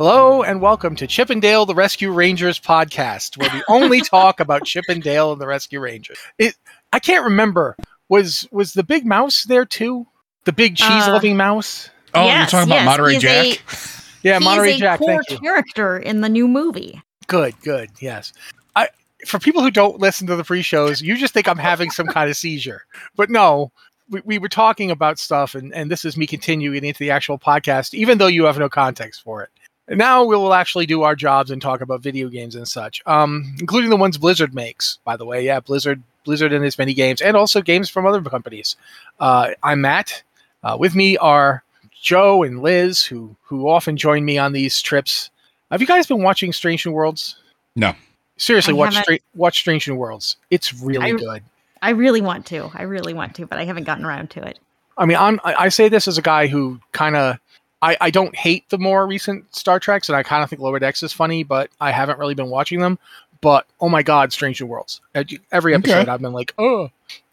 Hello and welcome to Chip 'n Dale the Rescue Rangers podcast, where we only talk about Chip 'n Dale and the Rescue Rangers. It, I can't remember. Was was the big mouse there too? The big uh, cheese loving mouse? Oh, Yes, you're talking yes, about Monterey he's Jack? A, Yeah, he's Monterey a Jack. core Thank you. character in the new movie. Good, good. Yes. I for people who don't listen to the pre-shows, you just think I'm having some kind of seizure. But no, we, we were talking about stuff and, and this is me continuing into the actual podcast, even though you have no context for it. And now we will actually do our jobs and talk about video games and such. Um, including the ones Blizzard makes, by the way. Yeah, Blizzard Blizzard and its many games, and also games from other companies. Uh, I'm Matt. Uh, with me are Joe and Liz, who who often join me on these trips. Have you guys been watching Strange New Worlds? No. Seriously, I watch. Stra- watch Strange New Worlds. It's really I- good. I really want to. I really want to, but I haven't gotten around to it. I mean, I'm, I I say this as a guy who kind of I, I don't hate the more recent Star Treks, and I kind of think Lower Decks is funny, but I haven't really been watching them. But oh my God, Strange New Worlds! Every- Every Okay. episode, I've been like, oh.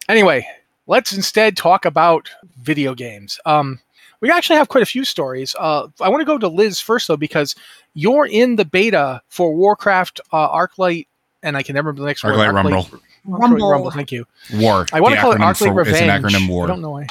Anyway, let's instead talk about video games. Um, we actually have quite a few stories. Uh, I want to go to Liz first though, because you're in the beta for Warcraft uh, ArcLight, and I can never remember the next word. Arclight Rumble. Arclight Rumble. Rumble. Thank you. War. I want to call it acronym Arclight for- Revenge. It's an acronym war. I don't know why.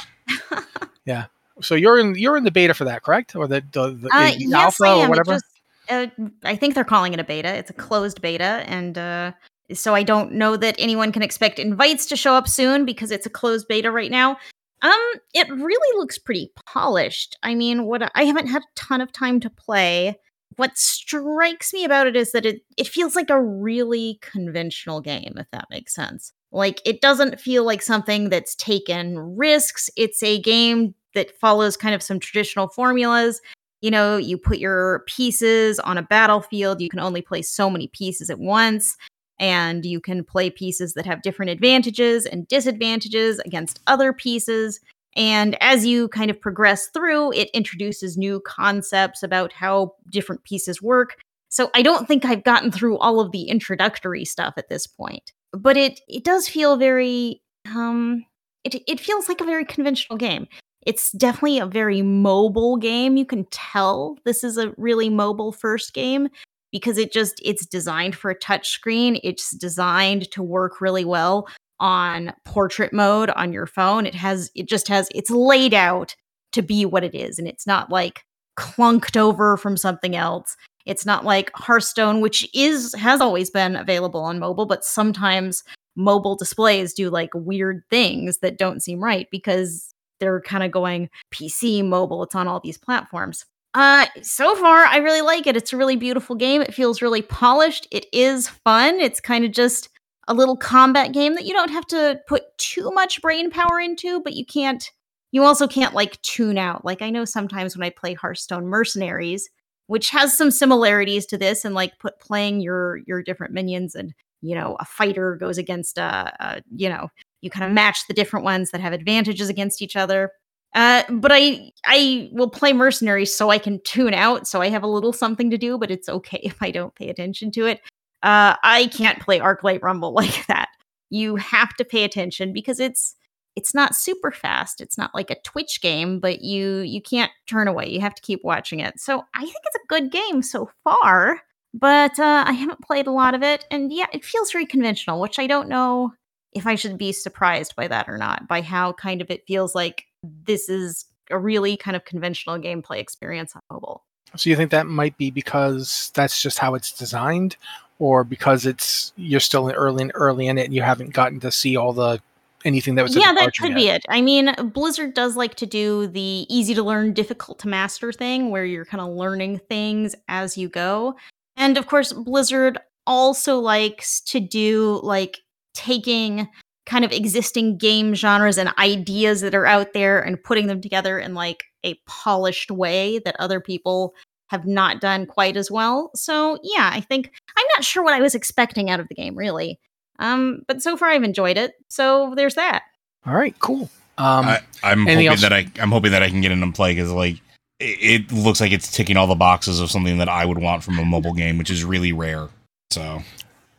yeah. So you're in you're in the beta for that, correct? Or the the, the, Uh, yes, alpha or whatever? just, uh, I think they're calling it a beta. It's a closed beta, and uh, so I don't know that anyone can expect invites to show up soon because it's a closed beta right now. Um, it really looks pretty polished. I mean, what I haven't had a ton of time to play. What strikes me about it is that it it feels like a really conventional game, if that makes sense. Like it doesn't feel like something that's taken risks. It's a game that follows kind of some traditional formulas you know, you put your pieces on a battlefield, you can only play so many pieces at once, and you can play pieces that have different advantages and disadvantages against other pieces. And as you kind of progress through, it introduces new concepts about how different pieces work. So I don't think I've gotten through all of the introductory stuff at this point. But it it does feel very um it it feels like a very conventional game it's definitely a very mobile game. You can tell this is a really mobile first game because it just it's designed for a touch screen. It's designed to work really well on portrait mode on your phone. It has it just has it's laid out to be what it is and it's not like clunked over from something else. It's not like hearthstone which is has always been available on mobile but sometimes mobile displays do like weird things that don't seem right because they're kind of going PC, mobile. It's on all these platforms. Uh, so far, I really like it. It's a really beautiful game. It feels really polished. It is fun. It's kind of just a little combat game that you don't have to put too much brain power into, but you can't. You also can't like tune out. Like I know sometimes when I play Hearthstone Mercenaries, which has some similarities to this, and like put playing your your different minions, and you know a fighter goes against a, a you know you kind of match the different ones that have advantages against each other. Uh, but I I will play mercenaries so I can tune out, so I have a little something to do. But it's okay if I don't pay attention to it. Uh, I can't play ArcLight Rumble like that. You have to pay attention because it's it's not super fast. It's not like a Twitch game, but you you can't turn away. You have to keep watching it. So I think it's a good game so far. But uh, I haven't played a lot of it, and yeah, it feels very conventional, which I don't know if I should be surprised by that or not, by how kind of it feels like this is a really kind of conventional gameplay experience on mobile. So you think that might be because that's just how it's designed, or because it's you're still early and early in it and you haven't gotten to see all the anything that was yeah, that could yet? be it. I mean, Blizzard does like to do the easy to learn, difficult to master thing where you're kind of learning things as you go. And of course, Blizzard also likes to do like taking kind of existing game genres and ideas that are out there and putting them together in like a polished way that other people have not done quite as well. So, yeah, I think I'm not sure what I was expecting out of the game really. Um, but so far I've enjoyed it. So, there's that. All right, cool. Um, I, I'm hoping else? that I I'm hoping that I can get in and play because like it, it looks like it's ticking all the boxes of something that I would want from a mobile game, which is really rare. So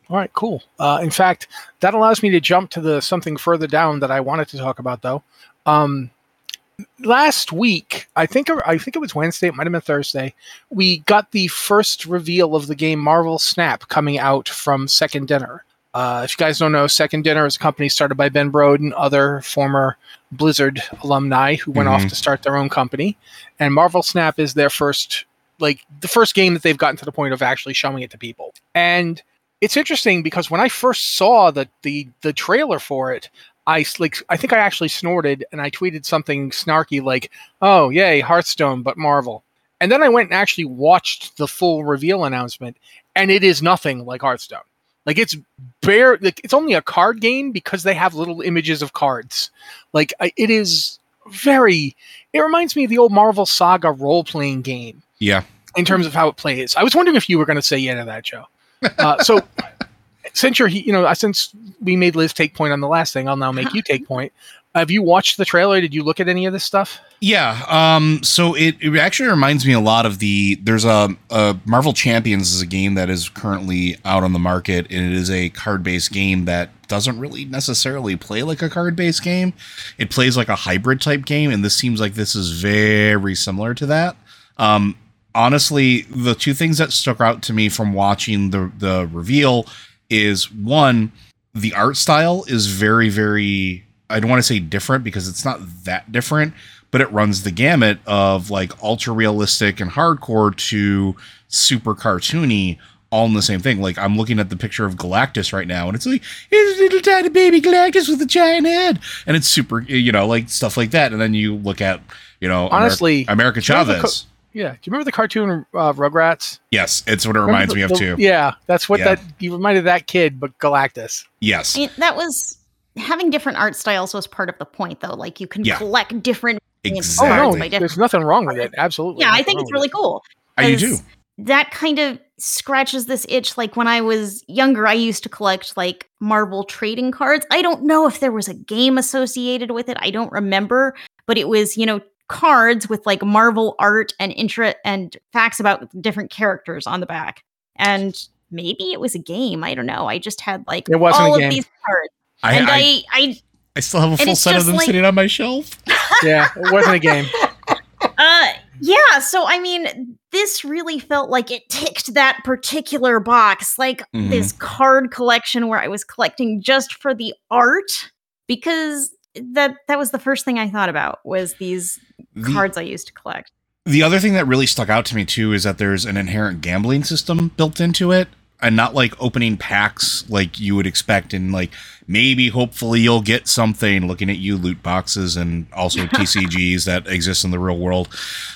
All right, cool. Uh, in fact, that allows me to jump to the something further down that I wanted to talk about, though. Um, last week, I think I think it was Wednesday, it might have been Thursday. We got the first reveal of the game Marvel Snap coming out from Second Dinner. Uh, if you guys don't know, Second Dinner is a company started by Ben Brode and other former Blizzard alumni who went off Mhm. to start their own company. And Marvel Snap is their first, like the first game that they've gotten to the point of actually showing it to people. And it's interesting because when I first saw the the the trailer for it, I like I think I actually snorted and I tweeted something snarky like, "Oh yay, Hearthstone, but Marvel." And then I went and actually watched the full reveal announcement, and it is nothing like Hearthstone. Like it's bare. Like it's only a card game because they have little images of cards. Like I- it is very. It reminds me of the old Marvel Saga role playing game Yeah. in terms of how it plays. I was wondering if you were going to say yeah to that, Joe. Uh, so since you're, you know, uh, since we made Liz take point on the last thing, I'll now make you take point. Have you watched the trailer? Did you look at any of this stuff? Yeah. Um, so it, it actually reminds me a lot of the there's a, a Marvel Champions is a game that is currently out on the market, and it is a card based game that doesn't really necessarily play like a card based game. It plays like a hybrid type game, and this seems like this is very similar to that. Um, honestly, the two things that stuck out to me from watching the the reveal is one, the art style is very, very I don't want to say different because it's not that different, but it runs the gamut of like ultra realistic and hardcore to super cartoony all in the same thing. Like I'm looking at the picture of Galactus right now and it's like it's a little tiny baby Galactus with a giant head and it's super you know like stuff like that and then you look at you know Ameri- Honestly, America do you remember Chavez. Yeah. Do you remember the cartoon uh, Rugrats? yes, it's what it reminds the- me of the- too. Yeah, that's what Yeah. that you reminded that kid, but Galactus. Yes. I mean, that was having different art styles was part of the point, though. Like you can Yeah. collect different. Exactly. Oh no, by different- there's nothing wrong with it. Absolutely. Yeah, I think it's really it. cool. I do 'cause too. That kind of scratches this itch. Like when I was younger, I used to collect like Marvel trading cards. I don't know if there was a game associated with it. I don't remember, but it was you know cards with like Marvel art and intra and facts about different characters on the back. And maybe it was a game. I don't know. I just had like It wasn't a all game. of these cards, I, and I, I, I I still have a full set of them like- sitting on my shelf. Yeah, it wasn't a game. Uh yeah, so I mean this really felt like it ticked that particular box, like Mhm. this card collection where I was collecting just for the art because that that was the first thing I thought about was these The- cards I used to collect. The other thing that really stuck out to me too is that there's an inherent gambling system built into it, and not like opening packs like you would expect, and like maybe hopefully you'll get something. Looking at you, loot boxes and also TCGs that exist in the real world.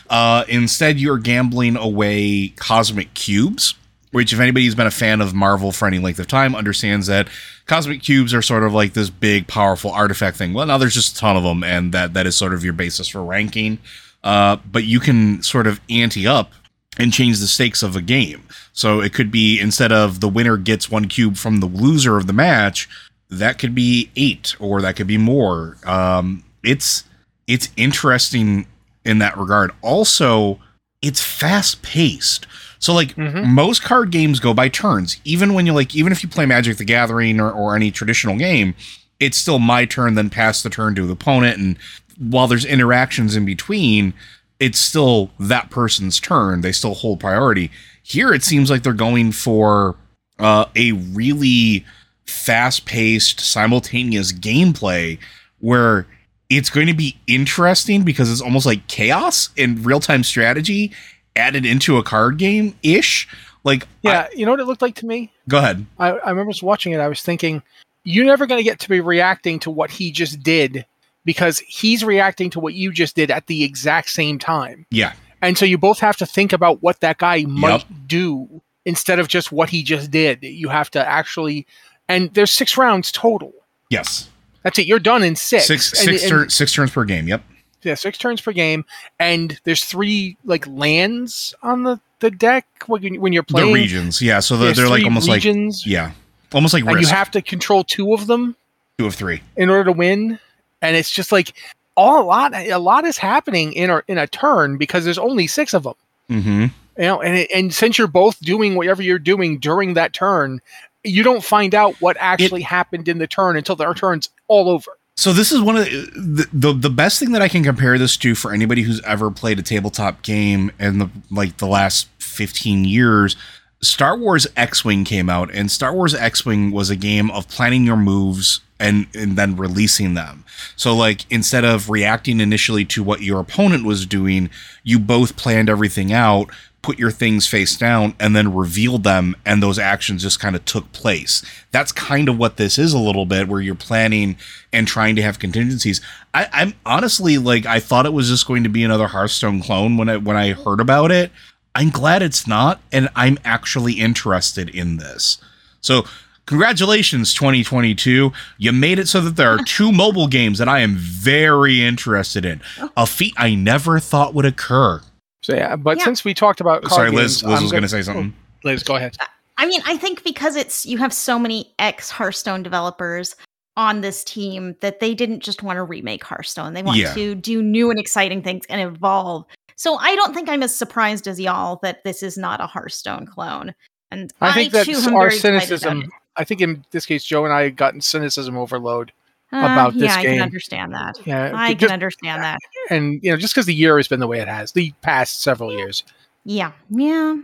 Uh, instead, you're gambling away cosmic cubes. Which, if anybody's been a fan of Marvel for any length of time, understands that cosmic cubes are sort of like this big, powerful artifact thing. Well, now there's just a ton of them, and that that is sort of your basis for ranking uh, but you can sort of ante up and change the stakes of a game. So it could be instead of the winner gets one cube from the loser of the match, that could be eight or that could be more. Um, it's it's interesting in that regard. Also, it's fast paced. So like Mhm. most card games go by turns. Even when you like, even if you play Magic the Gathering or, or any traditional game, it's still my turn, then pass the turn to the opponent. And while there's interactions in between, it's still that person's turn. They still hold priority. Here, it seems like they're going for uh, a really fast paced, simultaneous gameplay where it's going to be interesting because it's almost like chaos and real time strategy added into a card game ish. Like, Yeah, you know what it looked like to me? Go ahead. I, I remember just watching it. I was thinking, you're never going to get to be reacting to what he just did because he's reacting to what you just did at the exact same time. Yeah. And so you both have to think about what that guy might do instead of just what he just did. You have to actually, and there's six rounds total. Yes. That's it. You're done in six. Six And- six and- turn, six turns per game. Yep. Yeah, six turns per game, and there's three like lands on the the deck when, when you're playing. the regions. Yeah. So the, they're like almost regions, like yeah, almost like and you have to control two of them. two of three. in order to win and it's just like all a lot a lot is happening in a in a turn because there's only six of them Mm-hmm. you know and it, and since you're both doing whatever you're doing during that turn you don't find out what actually happened in the turn until the turn's all over So this is one of the, the the best thing that I can compare this to for anybody who's ever played a tabletop game in the like the last 15 years. Star Wars X-Wing came out and Star Wars X-Wing was a game of planning your moves and and then releasing them. So like instead of reacting initially to what your opponent was doing, you both planned everything out, put your things face down and then revealed them and those actions just kind of took place. That's kind of what this is a little bit where you're planning and trying to have contingencies. I, i'm honestly like i thought it was just going to be another hearthstone clone when i when i heard about it i'm glad it's not and i'm actually interested in this so congratulations 2022 you made it so that there are two mobile games that i am very interested in oh. a feat i never thought would occur So yeah, but Yeah. since we talked about card Sorry, Liz. games, Liz I'm was going to say oh, something. oh, Liz, go ahead. Uh, I mean, I think because it's you have so many ex Hearthstone developers on this team that they didn't just want to remake Hearthstone. They want Yeah. to do new and exciting things and evolve. So I don't think I'm as surprised as y'all that this is not a Hearthstone clone. And I think too that's our very excited about cynicism. I think in this case, Joe and I had gotten cynicism overload. Uh, about this yeah, I can understand that. Yeah, I because- can understand that. and you know, just because the year has been the way it has, the past several years. Yeah, yeah.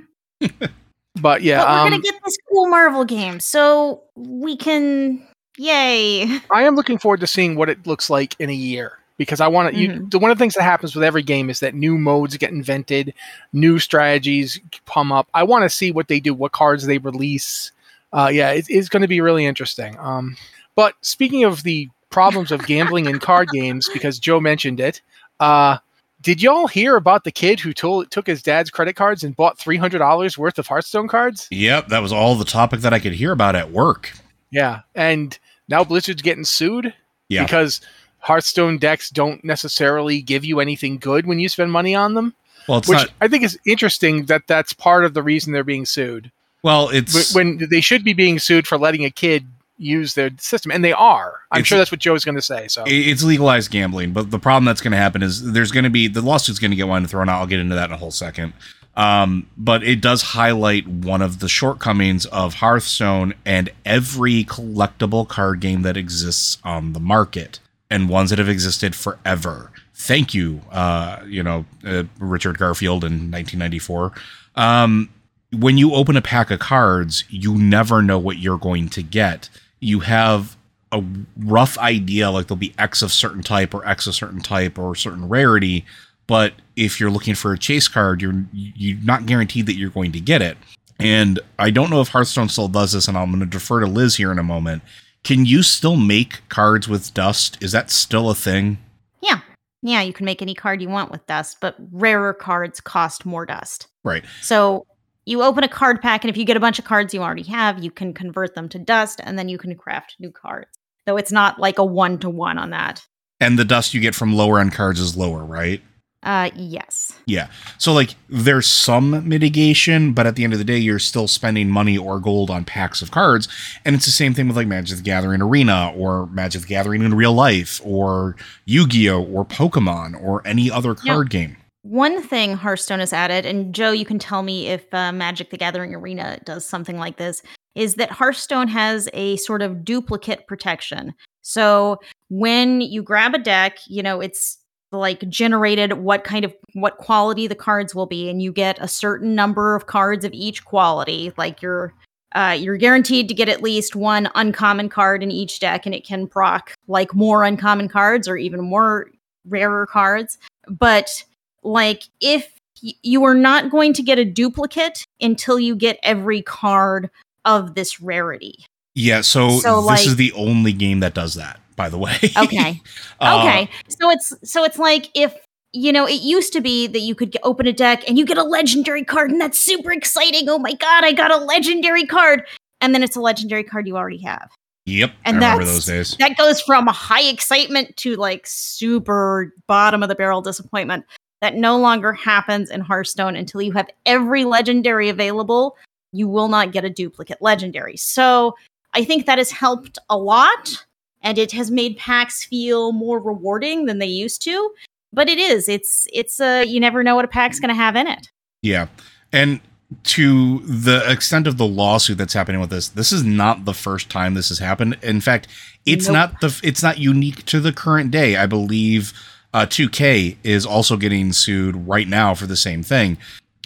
But yeah, but we're um, gonna get this cool Marvel game, so we can. Yay! I am looking forward to seeing what it looks like in a year because I want to. Mhm. The one of the things that happens with every game is that new modes get invented, new strategies come up. I want to see what they do, what cards they release. Uh, yeah, it, it's going to be really interesting. Um, but speaking of the problems of gambling in card games, because Joe mentioned it, uh, did y'all hear about the kid who told, took his dad's credit cards and bought three hundred dollars worth of Hearthstone cards? Yep, that was all the topic that I could hear about at work. Yeah, and now Blizzard's getting sued Yeah. because Hearthstone decks don't necessarily give you anything good when you spend money on them, Well, it's which not. I think is interesting that that's part of the reason they're being sued. Well, it's when they should be being sued for letting a kid use their system, and they are. I'm sure that's what Joe's going to say. So it's legalized gambling, but the problem that's going to happen is there's going to be the lawsuit's going to get one thrown out. I'll get into that in a whole second. Um, but it does highlight one of the shortcomings of Hearthstone and every collectible card game that exists on the market, and ones that have existed forever. Thank you, uh, you know, uh, Richard Garfield in 1994. Um, when you open a pack of cards, you never know what you're going to get. You have a rough idea, like there'll be X of certain type or X of certain type or certain rarity. But if you're looking for a chase card, you're you're not guaranteed that you're going to get it. And I don't know if Hearthstone still does this, and I'm going to defer to Liz here in a moment. Can you still make cards with dust? Is that still a thing? Yeah, yeah. You can make any card you want with dust, but rarer cards cost more dust. Right. So you open a card pack, and if you get a bunch of cards you already have, you can convert them to dust, and then you can craft new cards. Though it's not like a one to one on that. And the dust you get from lower end cards is lower, right? Uh, yes. Yeah. So like there's some mitigation, but at the end of the day, you're still spending money or gold on packs of cards. And it's the same thing with like Magic the Gathering Arena or Magic the Gathering in real life or Yu-Gi-Oh! or Pokemon or any other Yeah. card game. One thing Hearthstone has added, and Joe, you can tell me if uh, Magic the Gathering Arena does something like this, is that Hearthstone has a sort of duplicate protection. So when you grab a deck, you know, it's like generated what kind of what quality the cards will be and you get a certain number of cards of each quality. Like you're uh, you're guaranteed to get at least one uncommon card in each deck and it can proc like more uncommon cards or even more rarer cards. But like if y- you are not going to get a duplicate until you get every card of this rarity. Yeah, so, So, this like- is the only game that does that, by the way. okay. Uh, okay. So it's so it's like if you know it used to be that you could get, open a deck and you get a legendary card and that's super exciting. Oh my god i got a legendary card. And then it's a legendary card you already have. Yep. And I remember those days. that goes from high excitement to like super bottom of the barrel disappointment that no longer happens in hearthstone until you have every legendary available. You will not get a duplicate legendary. So i think that has helped a lot and it has made packs feel more rewarding than they used to but it is it's it's uh you never know what a pack's going to have in it Yeah. And to the extent of the lawsuit that's happening with this, this is not the first time this has happened. In fact, it's Nope. not the it's not unique to the current day. I believe uh, 2K is also getting sued right now for the same thing.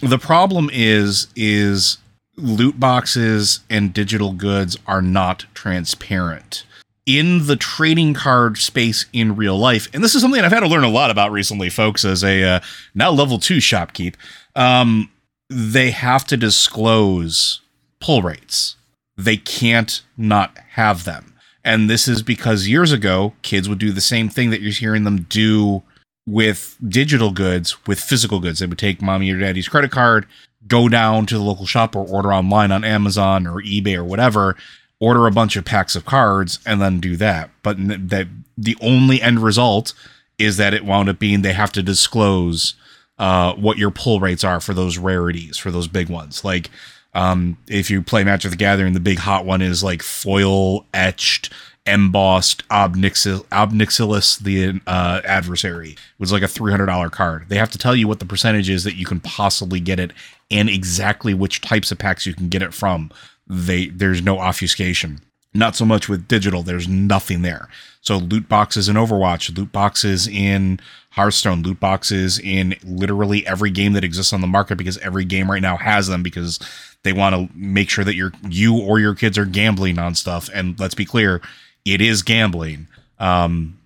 The problem is is loot boxes and digital goods are not transparent in the trading card space in real life. And this is something I've had to learn a lot about recently, folks, as a uh, now level two shopkeep. Um, they have to disclose pull rates. They can't not have them. And this is because years ago, kids would do the same thing that you're hearing them do with digital goods with physical goods. They would take mommy or daddy's credit card, go down to the local shop or order online on Amazon or eBay or whatever, order a bunch of packs of cards and then do that. But that the only end result is that it wound up being they have to disclose uh, what your pull rates are for those rarities, for those big ones. Like um, if you play Magic the Gathering, the big hot one is like foil etched, embossed Obnixil- Ob Nixilis, the uh, adversary. It was like a $300 card. They have to tell you what the percentage is that you can possibly get it and exactly which types of packs you can get it from. They There's no obfuscation. Not so much with digital, there's nothing there. So loot boxes in Overwatch, loot boxes in Hearthstone, loot boxes in literally every game that exists on the market because every game right now has them because they want to make sure that your you or your kids are gambling on stuff. And let's be clear, it is gambling. Um,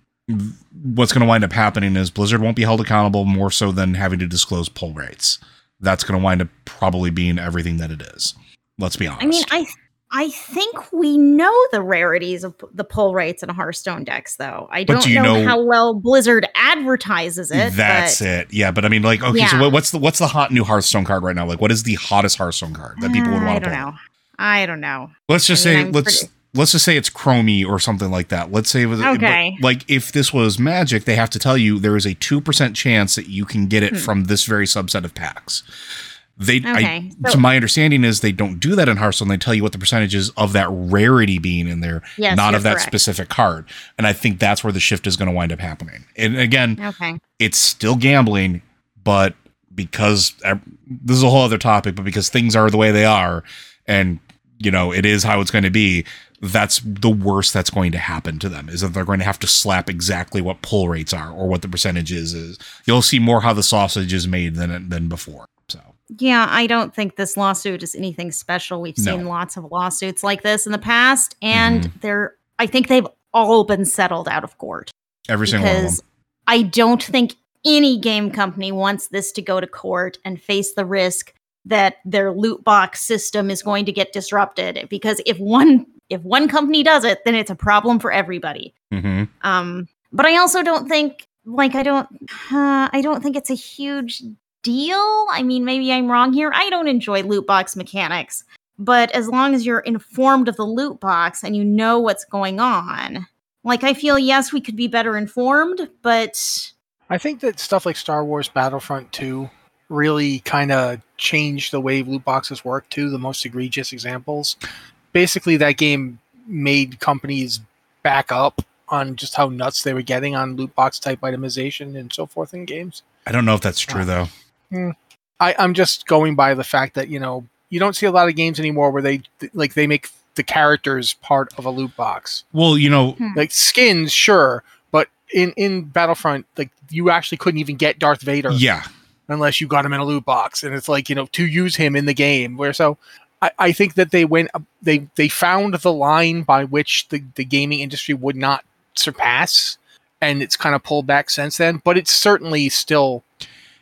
what's going to wind up happening is Blizzard won't be held accountable more so than having to disclose pull rates. That's going to wind up probably being everything that it is. Let's be honest. I mean, I I think we know the rarities of the pull rates in Hearthstone decks, though. I don't do know, know- how well Blizzard advertises it. That's but it. Yeah, but I mean, like, okay, so Yeah. what, what's the what's the hot new Hearthstone card right now? Like, what is the hottest Hearthstone card that people would Uh, want I to don't play? know. I don't know. Let's just I mean, say I'm let's pretty- let's just say it's Chromie or something like that. Let's say it was Okay. like if this was Magic, they have to tell you there is a two percent chance that you can get it Hmm. from this very subset of packs. They, I, Okay, so, so- my understanding is they don't do that in Hearthstone. They tell you what the percentages of that rarity being in there, Yes, not of that correct. specific card. And I think that's where the shift is going to wind up happening. And again, Okay. it's still gambling, but because ev- this is a whole other topic, but because things are the way they are, and you know it is how it's going to be, that's the worst that's going to happen to them is that they're going to have to slap exactly what pull rates are or what the percentage is. Is you'll see more how the sausage is made than than before. Yeah, I don't think this lawsuit is anything special. We've No. seen lots of lawsuits like this in the past, and Mm-hmm. they're I think they've all been settled out of court. every single one of because them. I don't think any game company wants this to go to court and face the risk that their loot box system is going to get disrupted because if one if one company does it then it's a problem for everybody hmm um but i also don't think like i don't uh, i don't think it's a huge deal i mean maybe i'm wrong here i don't enjoy loot box mechanics but as long as you're informed of the loot box and you know what's going on like i feel yes we could be better informed but I think that stuff like Star Wars Battlefront 2 really kind of changed the way loot boxes work too. The most egregious examples. Basically, that game made companies back up on just how nuts they were getting on loot box type itemization and so forth in games. I don't know if that's true though. Hmm. I, I'm just going by the fact that you know you don't see a lot of games anymore where they like they make the characters part of a loot box. Well, you know, hmm. Like skins, sure, but in in Battlefront, like you actually couldn't even get Darth Vader. yeah, unless you got him in a loot box and it's like you know to use him in the game where so i, I think that they went um, they they found the line by which the, the gaming industry would not surpass and it's kind of pulled back since then but it's certainly still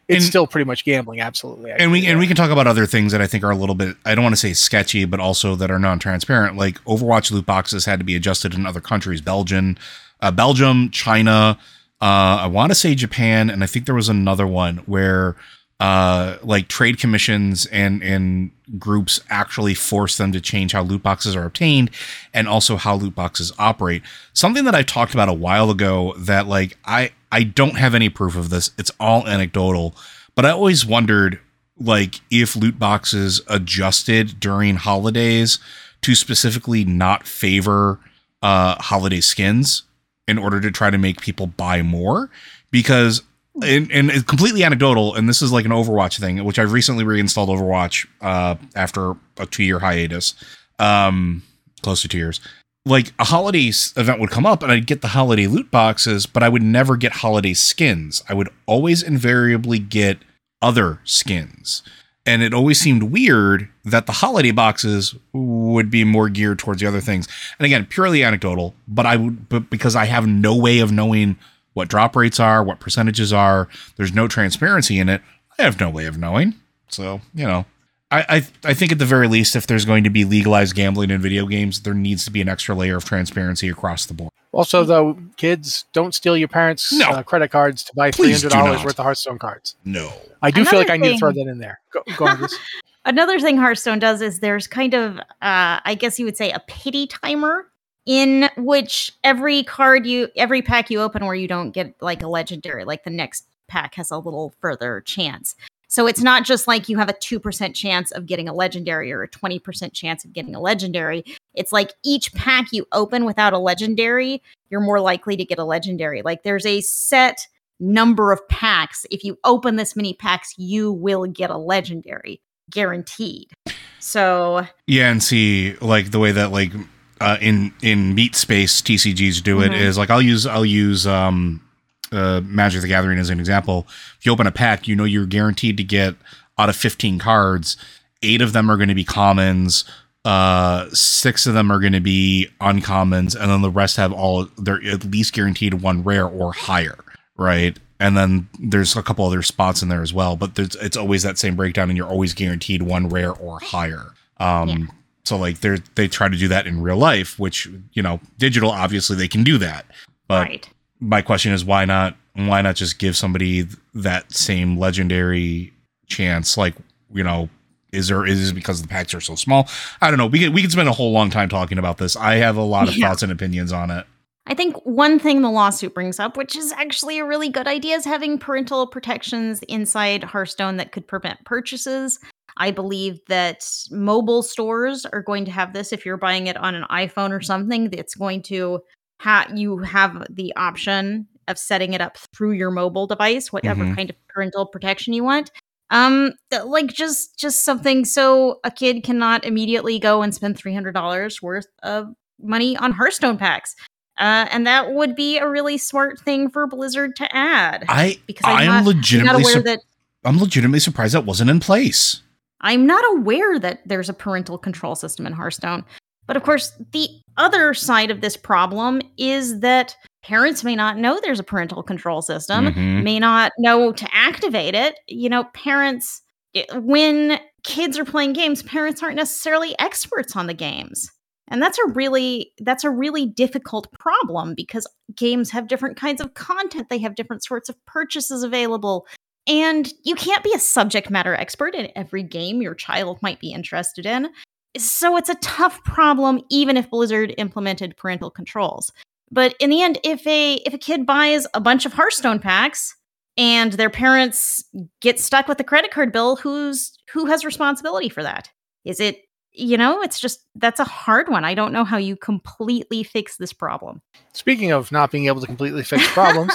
it's And- still pretty much gambling absolutely I and we and we can talk about other things that I think are a little bit I don't want to say sketchy, but also that are non-transparent. Like Overwatch loot boxes had to be adjusted in other countries, Belgium, uh, Belgium, China. Uh, I want to say Japan, and I think there was another one where uh, like trade commissions and and groups actually force them to change how loot boxes are obtained and also how loot boxes operate. Something that I talked about a while ago that like I I don't have any proof of this. It's all anecdotal, but I always wondered like if loot boxes adjusted during holidays to specifically not favor uh holiday skins in order to try to make people buy more because and, and it's completely anecdotal, and this is like an Overwatch thing, which I've recently reinstalled Overwatch uh, after a two year hiatus, um, close to two years. Like a holiday event would come up, and I'd get the holiday loot boxes, but I would never get holiday skins. I would always invariably get other skins. And it always seemed weird that the holiday boxes would be more geared towards the other things. And again, purely anecdotal, but I would, but because I have no way of knowing what drop rates are, what percentages are, there's no transparency in it. I have no way of knowing. So, you know, I, I, I think at the very least, if there's going to be legalized gambling in video games, there needs to be an extra layer of transparency across the board. Also, though, kids don't steal your parents' No. uh, credit cards to buy three Please do hundred dollars worth of Hearthstone cards. No. I do feel like Another I need to throw that in there. Go, go on, Liz. Another thing Hearthstone does is there's kind of, uh, I guess you would say, a pity timer in which every card you, every pack you open where you don't get like a legendary, like the next pack has a little further chance. So it's not just like you have a 2% chance of getting a legendary or a 20% chance of getting a legendary. It's like each pack you open without a legendary, you're more likely to get a legendary. Like there's a set number of packs. If you open this many packs, you will get a legendary, guaranteed. So Yeah, and see like the way that like uh, in in meat space TCGs do it is Mhm. like I'll use I'll use um uh, Magic the Gathering as an example. If you open a pack, you know you're guaranteed to get out of 15 cards, eight of them are going to be commons, uh, six of them are going to be uncommons, and then the rest have all they're at least guaranteed one rare or higher, right? And then there's a couple other spots in there as well, but there's it's always that same breakdown, and you're always guaranteed one rare or higher. Um, Yeah. So like they they try to do that in real life, which you know, digital obviously they can do that, but right. my question is why not why not just give somebody that same legendary chance like you know is there is it because the packs are so small i don't know we could we could spend a whole long time talking about this i have a lot of Yeah. thoughts and opinions on it I think one thing the lawsuit brings up, which is actually a really good idea, is having parental protections inside Hearthstone that could prevent purchases. I believe that mobile stores are going to have this. If you're buying it on an iPhone or something, it's going to have you have the option of setting it up through your mobile device, whatever Mhm. kind of parental protection you want. Um, th- like just just something so a kid cannot immediately go and spend three hundred dollars worth of money on Hearthstone packs. Uh, and that would be a really smart thing for Blizzard to add. i Because I'm i'm not- I'm not aware sur- that i'm legitimately surprised that wasn't in place I'm not aware that there's a parental control system in Hearthstone. But of course, the other side of this problem is that parents may not know there's a parental control system, Mhm. may not know to activate it. You know, parents, when kids are playing games, parents aren't necessarily experts on the games. And that's a really that's a really difficult problem because games have different kinds of content, they have different sorts of purchases available. And you can't be a subject matter expert in every game your child might be interested in. So it's a tough problem even if Blizzard implemented parental controls. But in the end, if a if a kid buys a bunch of Hearthstone packs and their parents get stuck with the credit card bill, who's who has responsibility for that? Is it you know, it's just that's a hard one. I don't know how you completely fix this problem. Speaking of not being able to completely fix problems,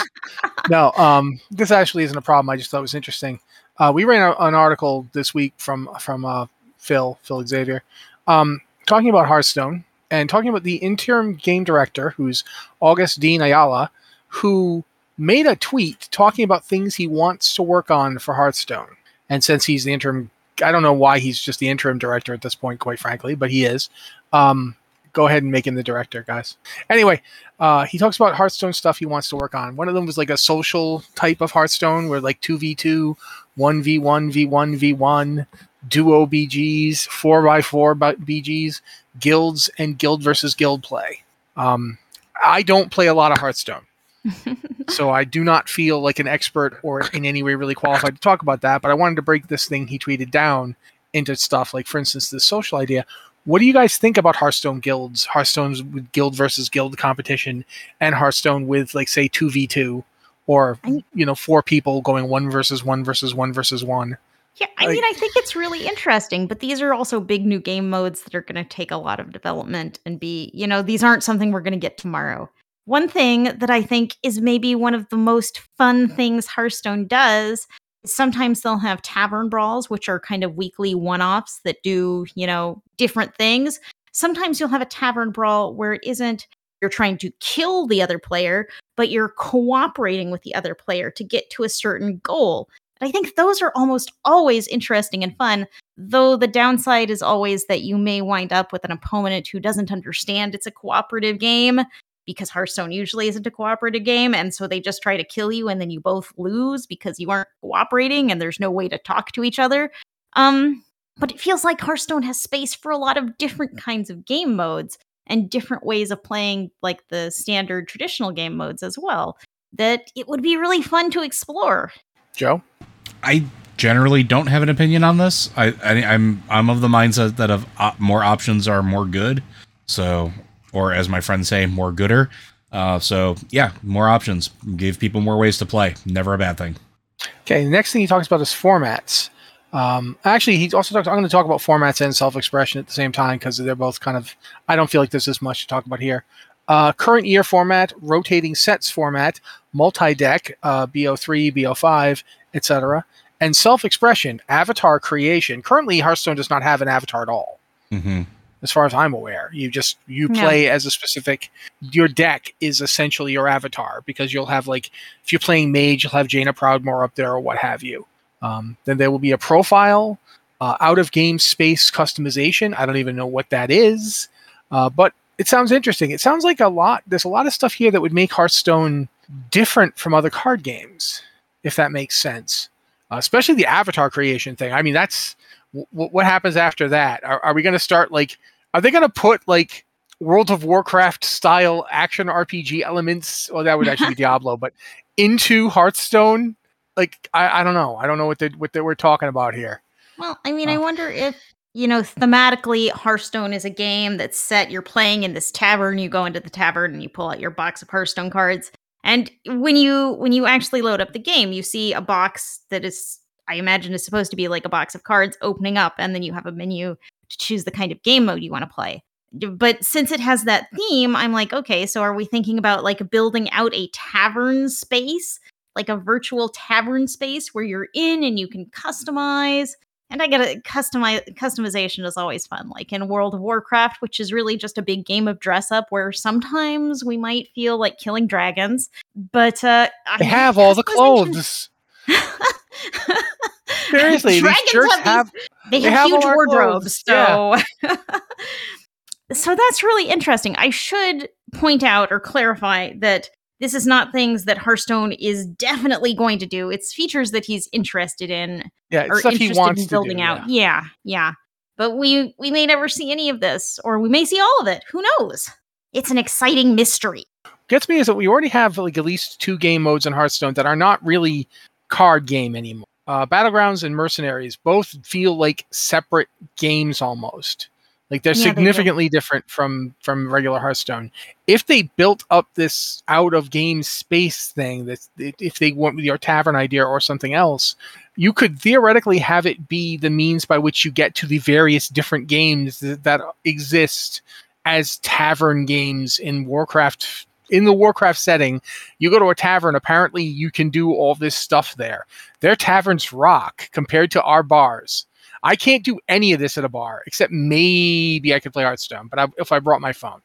no, um, this actually isn't a problem. I just thought it was interesting. Uh, we ran a, an article this week from from uh, Phil Phil Xavier, um, talking about Hearthstone and talking about the interim game director, who's August Dean Ayala, who made a tweet talking about things he wants to work on for Hearthstone. And since he's the interim, I don't know why he's just the interim director at this point, quite frankly, but he is. Um, go ahead and make him the director, guys. Anyway, uh, he talks about Hearthstone stuff he wants to work on. One of them was like a social type of Hearthstone where like 2v2, 1v1, v1, v1, duo BGs, 4x4 BGs, guilds, and guild versus guild play. Um, I don't play a lot of Hearthstone, so I do not feel like an expert or in any way really qualified to talk about that. But I wanted to break this thing he tweeted down into stuff like, for instance, this social idea. What do you guys think about Hearthstone guilds? Hearthstone's with guild versus guild competition, and Hearthstone with like say two v two, or you know four people going one versus one versus one versus one. Yeah, I mean, I think it's really interesting, but these are also big new game modes that are going to take a lot of development and be, you know, these aren't something we're going to get tomorrow. One thing that I think is maybe one of the most fun things Hearthstone does is sometimes they'll have tavern brawls, which are kind of weekly one offs that do, you know, different things. Sometimes you'll have a tavern brawl where it isn't you're trying to kill the other player, but you're cooperating with the other player to get to a certain goal. I think those are almost always interesting and fun, though the downside is always that you may wind up with an opponent who doesn't understand it's a cooperative game because Hearthstone usually isn't a cooperative game. And so they just try to kill you and then you both lose because you aren't cooperating and there's no way to talk to each other. Um, but it feels like Hearthstone has space for a lot of different kinds of game modes and different ways of playing like the standard traditional game modes as well that it would be really fun to explore. Joe? I generally don't have an opinion on this. I, I am I'm, I'm of the mindset that of uh, more options are more good. So or as my friends say, more gooder. Uh, so yeah, more options, give people more ways to play. Never a bad thing. Okay, the next thing he talks about is formats. Um, actually, he also talks. I'm going to talk about formats and self-expression at the same time because they're both kind of. I don't feel like there's as much to talk about here. Uh, current year format, rotating sets format, multi-deck, uh, BO3, BO5, etc., and self-expression, avatar creation. Currently, Hearthstone does not have an avatar at all. Mm-hmm as far as I'm aware. You just you play as a specific your deck is essentially your avatar because you'll have like if you're playing mage, you'll have Jaina Proudmoore up there or what have you. Um, then there will be a profile, uh, out of game space customization. I don't even know what that is, uh, but it sounds interesting. It sounds like a lot. There's a lot of stuff here that would make Hearthstone different from other card games, if that makes sense. Uh, especially the avatar creation thing. I mean, that's w- what happens after that. Are, are we going to start like are they going to put like World of Warcraft style action RPG elements? Well, that would actually be Diablo, but into Hearthstone? Like, I, I don't know. I don't know what they what they were talking about here. Well, I mean, I oh. wonder if you know thematically Hearthstone is a game that's set. You're playing in this tavern. You go into the tavern and you pull out your box of Hearthstone cards. And when you when you actually load up the game, you see a box that is I imagine is supposed to be like a box of cards opening up, and then you have a menu to choose the kind of game mode you want to play. But since it has that theme, I'm like, okay, so are we thinking about like building out a tavern space, like a virtual tavern space where you're in and you can customize? And I get a customize customization is always fun, like in World of Warcraft, which is really just a big game of dress up where sometimes we might feel like killing dragons, but uh, I have all the clothes. Seriously, these shirts have, have they, they, have, have huge wardrobes. So, yeah. so that's really interesting. I should point out or clarify that this is not things that Hearthstone is definitely going to do. It's features that he's interested in. Yeah, or stuff interested he wants in building do, out. Yeah. yeah, yeah. But we we may never see any of this, or we may see all of it. Who knows? It's an exciting mystery. Gets me is that we already have like at least two game modes in Hearthstone that are not really card game anymore uh, Battlegrounds and Mercenaries both feel like separate games almost. Like they're yeah, significantly they different from from regular Hearthstone. If they built up this out of game space thing, that if they went with your tavern idea or something else, you could theoretically have it be the means by which you get to the various different games that, that exist as tavern games in Warcraft in the Warcraft setting, you go to a tavern, apparently you can do all this stuff there. Their taverns rock compared to our bars. I can't do any of this at a bar, except maybe I could play Hearthstone, but I, if I brought my phone.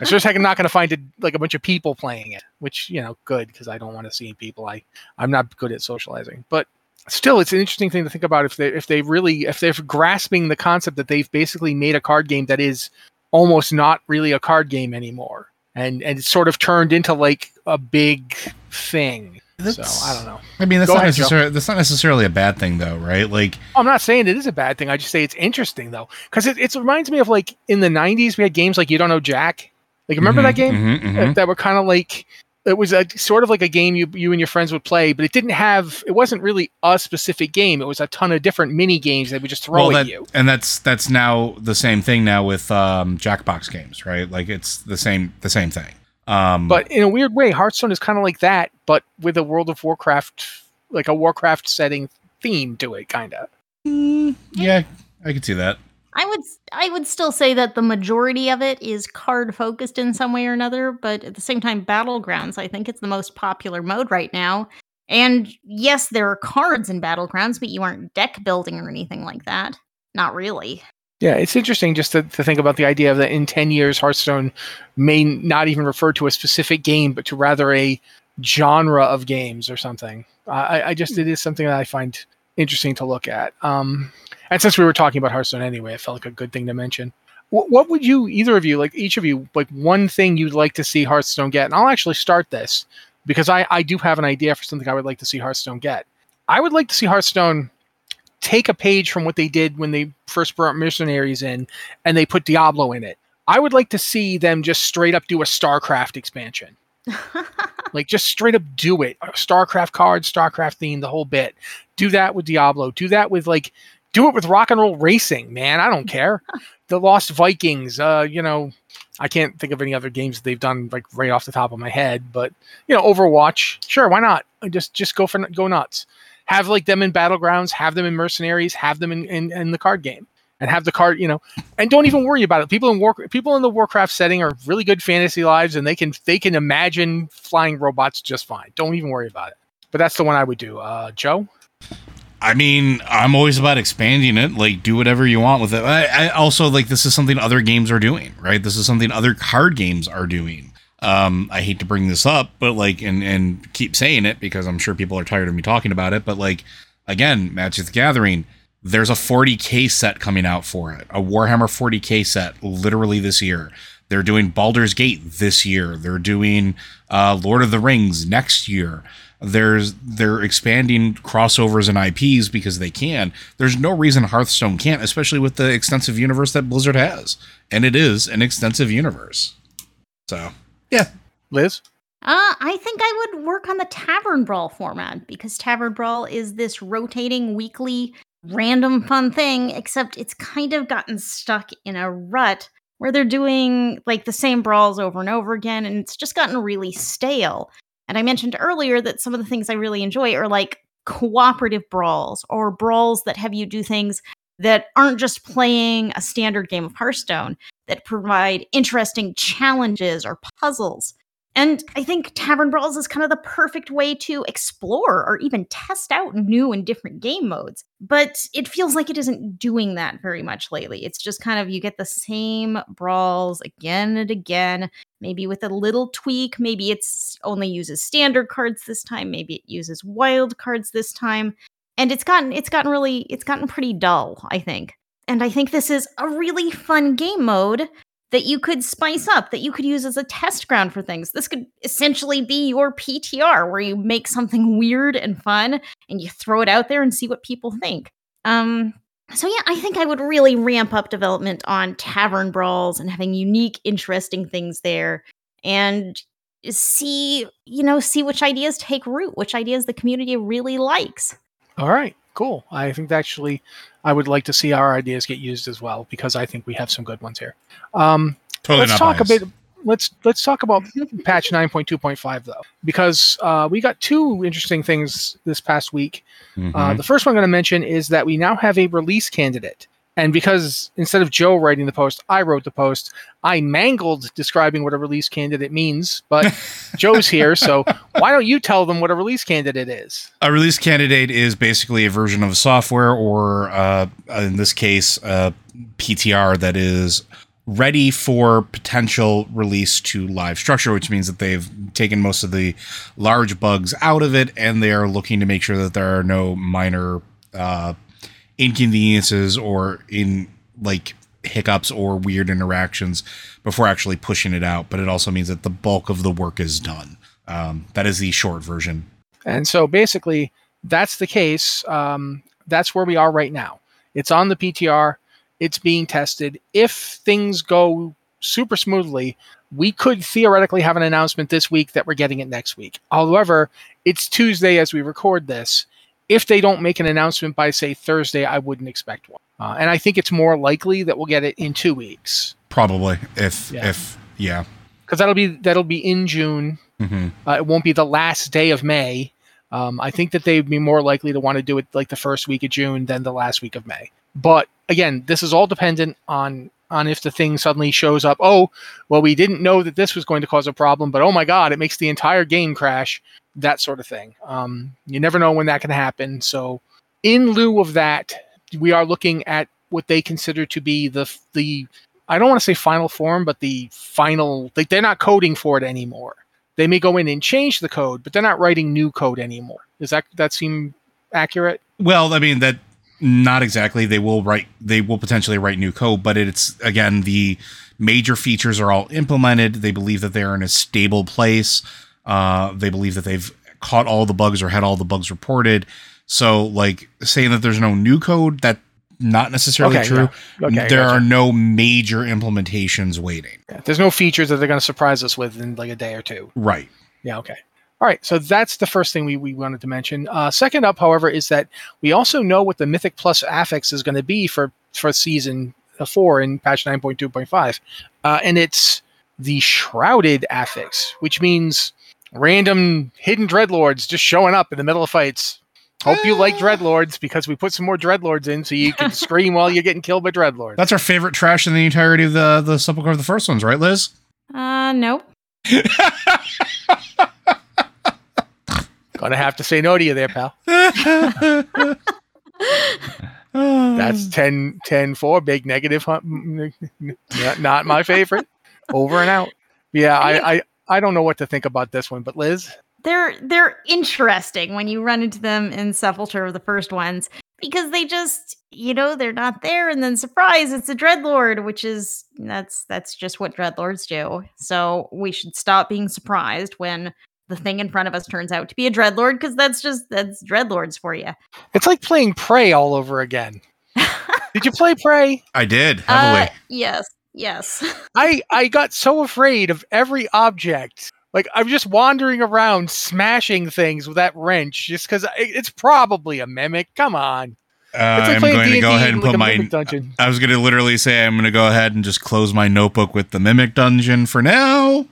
it's just like I'm not going to find a, like a bunch of people playing it, which you know, good because I don't want to see people. I I'm not good at socializing, but still, it's an interesting thing to think about if they if they really if they're grasping the concept that they've basically made a card game that is almost not really a card game anymore and and it's sort of turned into like a big thing. That's, so I don't know. I mean, that's Go not necessarily that's not necessarily a bad thing, though, right? Like, I'm not saying it is a bad thing. I just say it's interesting, though, because it, it reminds me of like in the '90s we had games like You Don't Know Jack. Like, remember mm-hmm, that game mm-hmm, mm-hmm. that were kind of like it was a sort of like a game you you and your friends would play, but it didn't have it wasn't really a specific game. It was a ton of different mini games that would just throw well, at you. And that's that's now the same thing now with um, Jackbox games, right? Like it's the same the same thing. Um, but in a weird way, Hearthstone is kind of like that, but with a World of Warcraft, like a Warcraft setting theme to it, kind of. Mm, yeah, I could see that. I would I would still say that the majority of it is card focused in some way or another, but at the same time, Battlegrounds I think it's the most popular mode right now. And yes, there are cards in Battlegrounds, but you aren't deck building or anything like that. Not really. Yeah, it's interesting just to, to think about the idea of that in 10 years, Hearthstone may not even refer to a specific game, but to rather a genre of games or something. I, I just, it is something that I find interesting to look at. Um, and since we were talking about Hearthstone anyway, it felt like a good thing to mention. What, what would you, either of you, like each of you, like one thing you'd like to see Hearthstone get? And I'll actually start this because I, I do have an idea for something I would like to see Hearthstone get. I would like to see Hearthstone take a page from what they did when they first brought mercenaries in and they put Diablo in it. I would like to see them just straight up do a StarCraft expansion. like just straight up do it. StarCraft cards, StarCraft theme, the whole bit. Do that with Diablo. Do that with like do it with rock and roll racing, man. I don't care. the Lost Vikings, uh, you know, I can't think of any other games that they've done like right off the top of my head, but you know, Overwatch, sure, why not? Just just go for go nuts have like them in battlegrounds, have them in mercenaries, have them in, in, in the card game, and have the card, you know, and don't even worry about it. People in war, people in the Warcraft setting are really good fantasy lives, and they can they can imagine flying robots just fine. Don't even worry about it. But that's the one I would do. Uh, Joe. I mean, I'm always about expanding it. Like, do whatever you want with it. I, I also like this is something other games are doing, right? This is something other card games are doing. Um, I hate to bring this up, but like, and and keep saying it because I'm sure people are tired of me talking about it. But like, again, Magic the Gathering, there's a 40k set coming out for it, a Warhammer 40k set, literally this year. They're doing Baldur's Gate this year. They're doing uh, Lord of the Rings next year. There's they're expanding crossovers and IPs because they can. There's no reason Hearthstone can't, especially with the extensive universe that Blizzard has, and it is an extensive universe. So yeah. Liz? Uh, I think I would work on the Tavern Brawl format because Tavern Brawl is this rotating weekly random fun thing, except it's kind of gotten stuck in a rut where they're doing like the same brawls over and over again, and it's just gotten really stale. And I mentioned earlier that some of the things I really enjoy are like cooperative brawls or brawls that have you do things that aren't just playing a standard game of Hearthstone, that provide interesting challenges or puzzles. And I think Tavern Brawls is kind of the perfect way to explore or even test out new and different game modes. But it feels like it isn't doing that very much lately. It's just kind of you get the same brawls again and again, maybe with a little tweak. Maybe it's only uses standard cards this time, maybe it uses wild cards this time. And it's gotten it's gotten really it's gotten pretty dull, I think. And I think this is a really fun game mode that you could spice up, that you could use as a test ground for things. This could essentially be your PTR where you make something weird and fun and you throw it out there and see what people think. Um, so yeah, I think I would really ramp up development on tavern brawls and having unique, interesting things there and see, you know, see which ideas take root, which ideas the community really likes. All right, cool. I think actually I would like to see our ideas get used as well because I think we have some good ones here. Um, totally let's talk biased. a bit. Let's let's talk about patch nine point two point five though, because uh, we got two interesting things this past week. Mm-hmm. Uh, the first one I'm going to mention is that we now have a release candidate. And because instead of Joe writing the post, I wrote the post, I mangled describing what a release candidate means, but Joe's here, so why don't you tell them what a release candidate is? A release candidate is basically a version of software, or uh, in this case, a PTR that is ready for potential release to live structure, which means that they've taken most of the large bugs out of it and they are looking to make sure that there are no minor uh, inconveniences or in like hiccups or weird interactions before actually pushing it out. But it also means that the bulk of the work is done. Um, that is the short version. And so basically, that's the case. Um, that's where we are right now. It's on the PTR. It's being tested. If things go super smoothly, we could theoretically have an announcement this week that we're getting it next week. However, it's Tuesday as we record this if they don't make an announcement by say Thursday, I wouldn't expect one. Uh, and I think it's more likely that we'll get it in two weeks. Probably, if yeah. if yeah, because that'll be that'll be in June. Mm-hmm. Uh, it won't be the last day of May. Um, I think that they'd be more likely to want to do it like the first week of June than the last week of May. But again, this is all dependent on on if the thing suddenly shows up. Oh, well, we didn't know that this was going to cause a problem, but oh my god, it makes the entire game crash. That sort of thing. Um, you never know when that can happen. So, in lieu of that, we are looking at what they consider to be the the I don't want to say final form, but the final like they're not coding for it anymore. They may go in and change the code, but they're not writing new code anymore. Does that that seem accurate? Well, I mean that not exactly. They will write. They will potentially write new code, but it's again the major features are all implemented. They believe that they're in a stable place. Uh, they believe that they've caught all the bugs or had all the bugs reported. So, like saying that there's no new code, that not necessarily Okay, true. yeah. Okay, there gotcha. are no major implementations waiting. Yeah, there's no features that they're going to surprise us with in like a day or two. Right. Yeah, okay. All right, so that's the first thing we, we wanted to mention. Uh, second up, however, is that we also know what the Mythic Plus affix is going to be for, for season uh, four in patch 9.2.5. Uh, and it's the Shrouded affix, which means random hidden Dreadlords just showing up in the middle of fights. Hope you like Dreadlords because we put some more Dreadlords in so you can scream while you're getting killed by Dreadlords. That's our favorite trash in the entirety of the the sepulchre of the first ones, right, Liz? Uh, nope. Gonna have to say no to you there, pal. That's 10, 10 4, big negative. Huh? Mm, Not, not my favorite. Over and out. Yeah, I, I, I don't know what to think about this one, but Liz, they're they're interesting when you run into them in Sepulcher of the first ones because they just you know they're not there and then surprise it's a dreadlord which is that's that's just what dreadlords do so we should stop being surprised when the thing in front of us turns out to be a dreadlord because that's just that's dreadlords for you it's like playing Prey all over again. Did you play Prey? I did heavily. uh, yes yes I, I got so afraid of every object. Like I'm just wandering around smashing things with that wrench just because it's probably a mimic. Come on. Uh, like I'm going to D&D go ahead and like, put my. Dungeon. I was going to literally say I'm going to go ahead and just close my notebook with the mimic dungeon for now.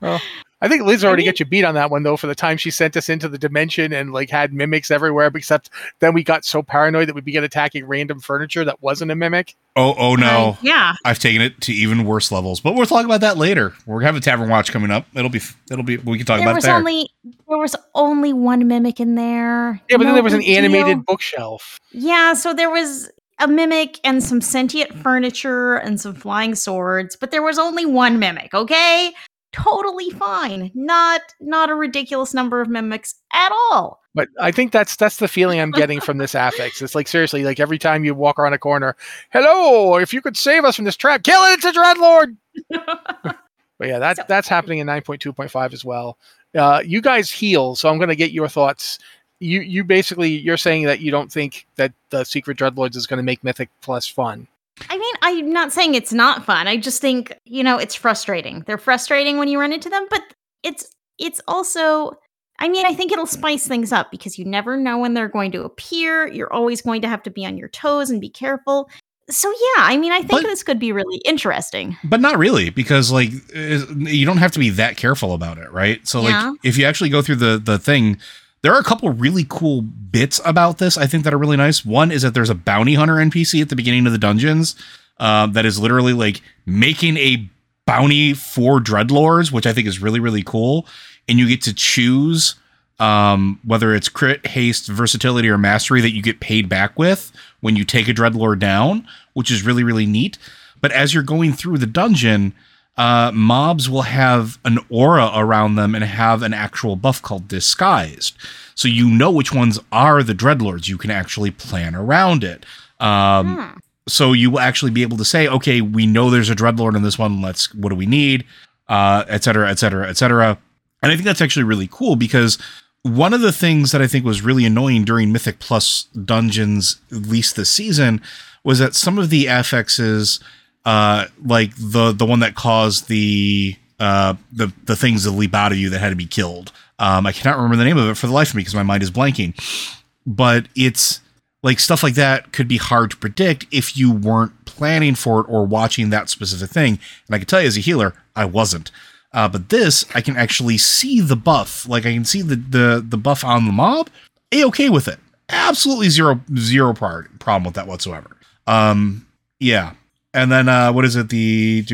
I think Liz already mean- got you beat on that one though for the time she sent us into the dimension and like had mimics everywhere. Except then we got so paranoid that we began attacking random furniture that wasn't a mimic. Oh, oh no. Uh, yeah I've taken it to even worse levels, but we'll talk about that later. We're having Tavern Watch coming up. It'll be, it'll be, we can talk there about it was there. only there was only one mimic in there Yeah, but then there was an big deal. animated bookshelf. Yeah, so there was a mimic and some sentient furniture and some flying swords, but there was only one mimic, okay? Totally fine. Not not a ridiculous number of mimics at all. But I think that's that's the feeling I'm getting from this affix. It's like seriously, like every time you walk around a corner, hello, if you could save us from this trap, kill it, it's a dreadlord. But yeah, that So- that's happening in 9.2.5 as well. Uh, you guys heal, so I'm going to get your thoughts. You you basically you're saying that you don't think that the Secret Dreadlords is going to make Mythic Plus fun. I mean, I'm not saying it's not fun. I just think, you know, it's frustrating. They're frustrating when you run into them, but it's it's also I mean, I think it'll spice things up because you never know when they're going to appear. You're always going to have to be on your toes and be careful. So yeah, I mean, I think But- this could be really interesting. but not really because like you don't have to be that careful about it right so Yeah. like if you actually go through the the thing there are a couple really cool bits about this i think that are really nice one is that there's a bounty hunter npc at the beginning of the dungeons uh, that is literally like making a bounty for dreadlords which i think is really really cool and you get to choose um, whether it's crit, haste, versatility, or mastery that you get paid back with when you take a dreadlord down, which is really really neat. But as you're going through the dungeon, uh, mobs will have an aura around them and have an actual buff called disguised. So you know which ones are the dreadlords. You can actually plan around it. Um, Hmm. so you will actually be able to say, okay, we know there's a dreadlord in this one. Let's what do we need, uh, et cetera, et cetera, et cetera. And I think that's actually really cool because one of the things that I think was really annoying during Mythic Plus dungeons, at least this season, was that some of the affixes, uh, like the the one that caused the uh the the things that leap out of you that had to be killed. Um, I cannot remember the name of it for the life of me because my mind is blanking. But it's like stuff like that could be hard to predict if you weren't planning for it or watching that specific thing. And I can tell you as a healer, I wasn't. Uh, but this, I can actually see the buff. Like I can see the the the buff on the mob. A okay with it. Absolutely zero zero problem with that whatsoever. Um, yeah. And then uh, what is it? The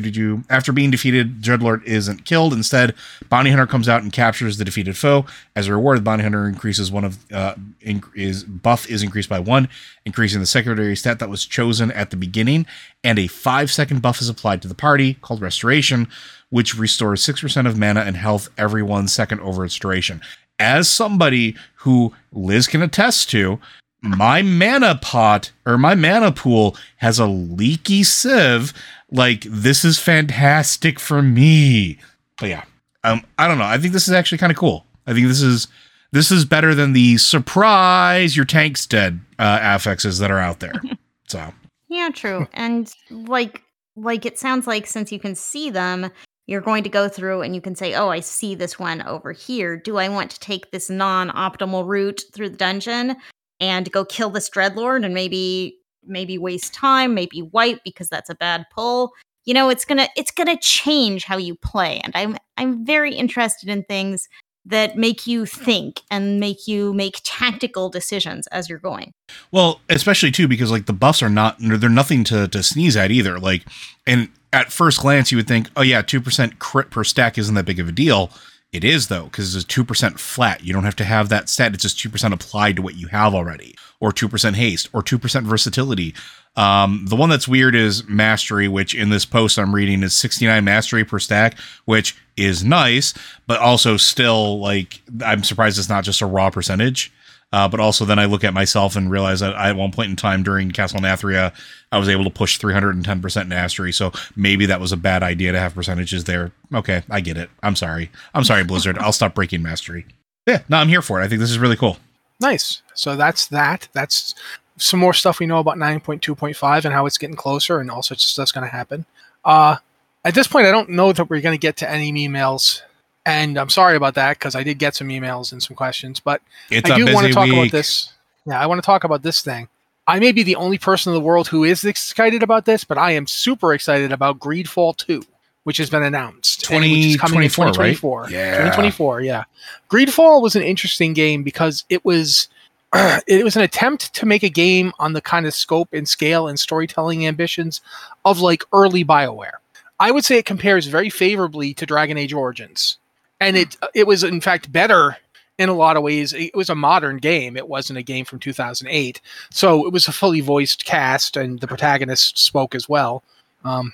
after being defeated, Dreadlord isn't killed. Instead, Bounty Hunter comes out and captures the defeated foe. As a reward, Bounty Hunter increases one of uh, inc- is buff is increased by one, increasing the secondary stat that was chosen at the beginning, and a five second buff is applied to the party called Restoration, which restores six percent of mana and health every one second over its duration. As somebody who Liz can attest to, my mana pot or my mana pool has a leaky sieve. Like this is fantastic for me. But yeah, um, I don't know. I think this is actually kind of cool. I think this is this is better than the surprise your tank's dead uh, affixes that are out there. So Yeah, true. And like like it sounds like since you can see them, you're going to go through and you can say, "Oh, I see this one over here. Do I want to take this non-optimal route through the dungeon and go kill this dreadlord and maybe maybe waste time, maybe wipe because that's a bad pull?" You know, it's to it's to change how you play. And I'm I'm very interested in things that make you think and make you make tactical decisions as you're going. Well, especially too because like the buffs are not they're nothing to to sneeze at either. Like and at first glance you would think, "Oh yeah, 2% crit per stack isn't that big of a deal." It is though cuz it's a 2% flat. You don't have to have that set. It's just 2% applied to what you have already or 2% haste or 2% versatility. Um, the one that's weird is mastery, which in this post I'm reading is 69 mastery per stack, which is nice, but also still like I'm surprised it's not just a raw percentage. Uh, but also then I look at myself and realize that I, at one point in time during Castle Nathria, I was able to push 310% mastery. So maybe that was a bad idea to have percentages there. Okay, I get it. I'm sorry. I'm sorry, Blizzard. I'll stop breaking mastery. Yeah, no, I'm here for it. I think this is really cool. Nice. So that's that. That's some more stuff we know about 9.2.5 and how it's getting closer and all sorts of stuff's going to happen. Uh, at this point, I don't know that we're going to get to any emails. And I'm sorry about that because I did get some emails and some questions, but It's I do want to talk about this. Yeah, I want to talk about this thing. I may be the only person in the world who is excited about this, but I am super excited about Greedfall 2, which has been announced. and which is coming in 2024, right? Yeah. 2024, yeah. Greedfall was an interesting game because it was it was an attempt to make a game on the kind of scope and scale and storytelling ambitions of like early BioWare. I would say it compares very favorably to Dragon Age Origins. And it it was in fact better in a lot of ways. It was a modern game. It wasn't a game from 2008. So it was a fully voiced cast and the protagonist spoke as well. Um,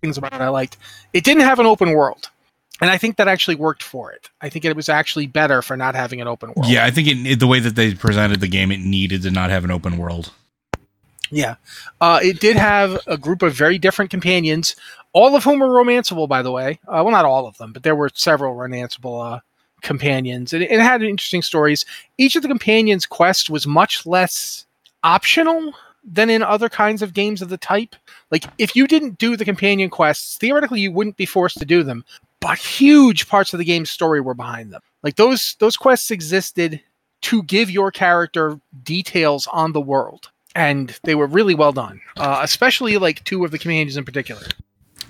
things about it I liked. It didn't have an open world. And I think that actually worked for it. I think it was actually better for not having an open world. Yeah, I think it, the way that they presented the game, it needed to not have an open world. Yeah. Uh, it did have a group of very different companions, all of whom were romanceable, by the way. Uh, well, not all of them, but there were several romanceable uh, companions. And it, it had interesting stories. Each of the companions' quest was much less optional than in other kinds of games of the type. Like, if you didn't do the companion quests, theoretically, you wouldn't be forced to do them. But huge parts of the game's story were behind them. Like, those, those quests existed to give your character details on the world and they were really well done, uh, especially like two of the companions in particular.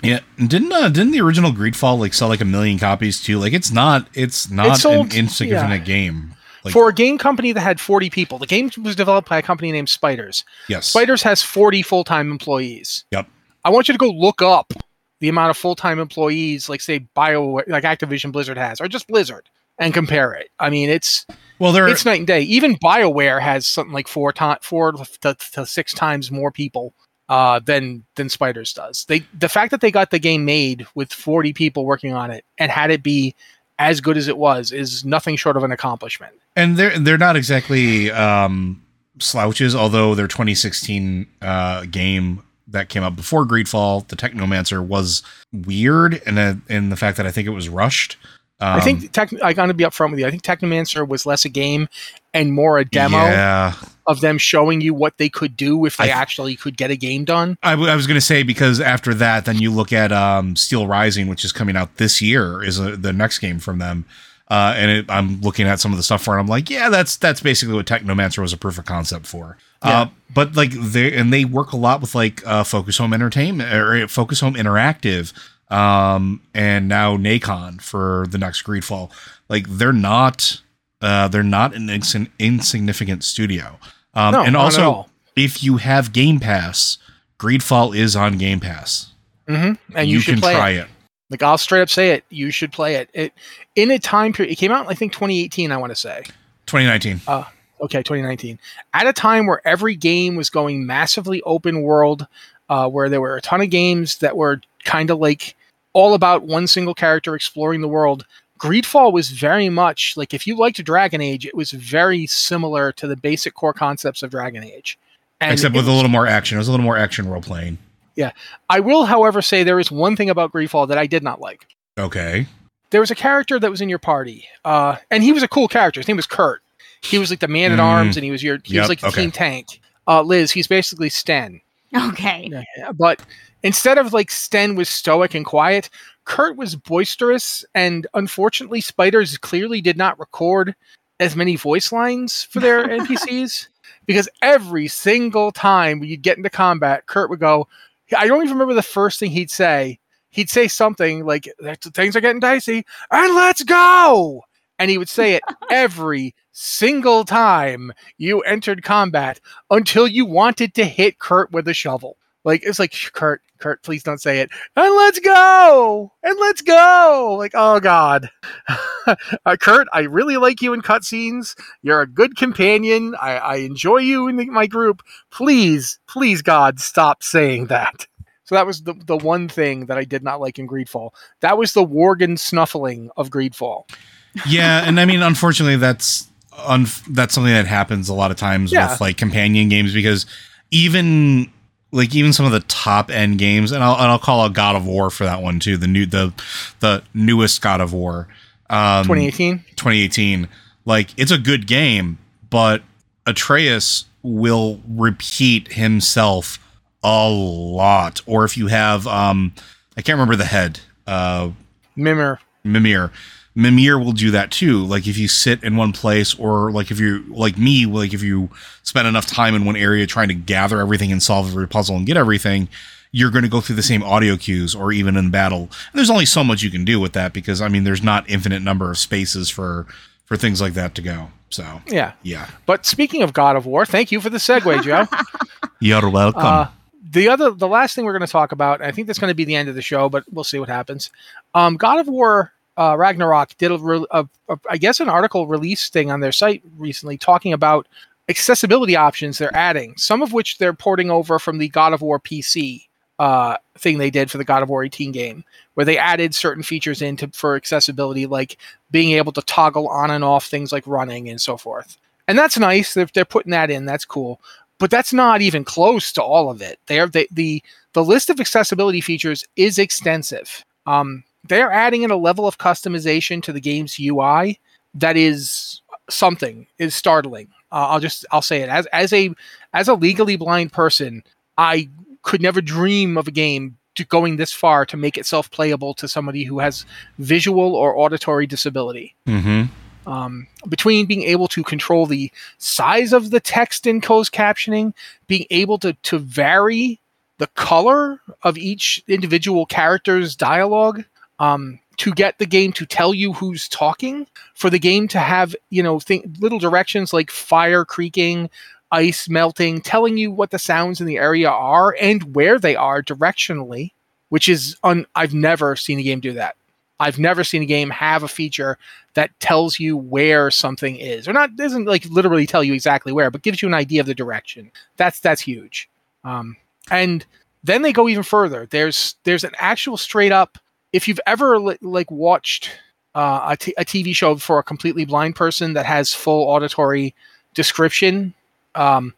Yeah, didn't uh, didn't the original Greedfall like sell like a million copies too? Like it's not it's not sold- an insignificant yeah. game. Like For a game company that had 40 people, the game was developed by a company named Spiders. yes, Spiders has 40 full time employees. Yep. I want you to go look up the amount of full time employees, like say Bio, like Activision Blizzard has, or just Blizzard, and compare it. I mean, it's Well, there it's night and day. Even Bioware has something like four to, four to, to six times more people uh, than than Spiders does. They the fact that they got the game made with 40 people working on it and had it be as good as it was is nothing short of an accomplishment. and they're they're not exactly um, slouches. Although their 2016 uh, game that came out before Greedfall, the Technomancer, was weird, and in the fact that I think it was rushed. Um, I think tech, I got to be upfront with you. I think Technomancer was less a game and more a demo Yeah, of them showing you what they could do if they I- actually could get a game done. I, w- I was going to say because after that, then you look at um, Steel Rising, which is coming out this year, is uh the next game from them. Uh, and it, I'm looking at some of the stuff for it. I'm like, yeah, that's that's basically what Technomancer was a proof of concept for. Yeah. Uh, but like they and they work a lot with like uh, Focus Home Entertainment or Focus Home Interactive, um, and now Nacon for the next Greedfall. Like they're not uh, they're not an insign- insignificant studio. Um, No, and also if you have Game Pass, Greedfall is on Game Pass. Mm-hmm. And you, should can play try it. it. Like I'll straight up say it. You should play it. It in a time period. It came out, I think, 2018. I want to say. 2019. Okay, 2019. At a time where every game was going massively open world, uh, where there were a ton of games that were kind of like all about one single character exploring the world. Greedfall was very much like if you liked Dragon Age, it was very similar to the basic core concepts of Dragon Age. And Except it with a little more action. It was a little more action role playing. Yeah. I will, however, say there is one thing about Greedfall that I did not like. Okay. there was a character that was in your party, uh, and he was a cool character. His name was Kurt. He was like the man at Mm. arms, and he was your he Yep, was like the okay. team tank. Uh, Liz, he's basically Sten, Okay. Yeah, but instead of like Sten was stoic and quiet, Kurt was boisterous, and unfortunately, Spiders clearly did not record as many voice lines for their NPCs because every single time you'd get into combat, Kurt would go. I don't even remember the first thing he'd say. He'd say something like "Things are getting dicey," and let's go. And he would say it every single time you entered combat until you wanted to hit Kurt with a shovel. Like it's like Kurt, Kurt, please don't say it. And let's go. And let's go. Like oh god, uh, Kurt, I really like you in cutscenes. You're a good companion. I, I enjoy you in the, my group. Please, please, God, stop saying that. So that was the the one thing that I did not like in Greedfall. That was the Worgen snuffling of Greedfall. Yeah, and I mean, unfortunately, that's un- that's something that happens a lot of times Yeah. with like companion games because even like even some of the top end games, and I'll and I'll call out God of War for that one too. The new the the newest God of War, um, 2018. 2018. Like it's a good game, but Atreus will repeat himself a lot. Or if you have, um, I can't remember the head, uh, Mimir. Mimir. Mimir will do that too. Like if you sit in one place, or like if you like me, like if you spend enough time in one area trying to gather everything and solve every puzzle and get everything, you're going to go through the same audio cues or even in battle. And there's only so much you can do with that because I mean there's not infinite number of spaces for for things like that to go. So Yeah. yeah, But speaking of God of War, thank you for the segue, Joe. you're welcome. Uh, the other, the last thing we're going to talk about, I think that's going to be the end of the show, but we'll see what happens. Um, God of War uh, Ragnarok did a, re- a, a, I guess, an article release thing on their site recently talking about accessibility options they're adding. Some of which they're porting over from the God of War PC uh, thing they did for the God of War 18 game, where they added certain features into for accessibility, like being able to toggle on and off things like running and so forth. And that's nice. They're, they're putting that in. That's cool but that's not even close to all of it. They're, they, the the list of accessibility features is extensive. Um, they're adding in a level of customization to the game's UI that is something is startling. Uh, I'll just I'll say it as as a as a legally blind person, I could never dream of a game to going this far to make itself playable to somebody who has visual or auditory disability mm-hmm. um, between being able to control the size of the text in closed captioning, being able to to vary the color of each individual character's dialogue, um, to get the game to tell you who's talking, for the game to have you know th- little directions like fire creaking, ice melting, telling you what the sounds in the area are and where they are directionally, which is un- I've never seen a game do that. I've never seen a game have a feature that tells you where something is, or not doesn't like literally tell you exactly where, but gives you an idea of the direction. That's that's huge. Um, and then they go even further. There's there's an actual straight up. If you've ever li- like watched uh, a, t- a TV show for a completely blind person that has full auditory description, um,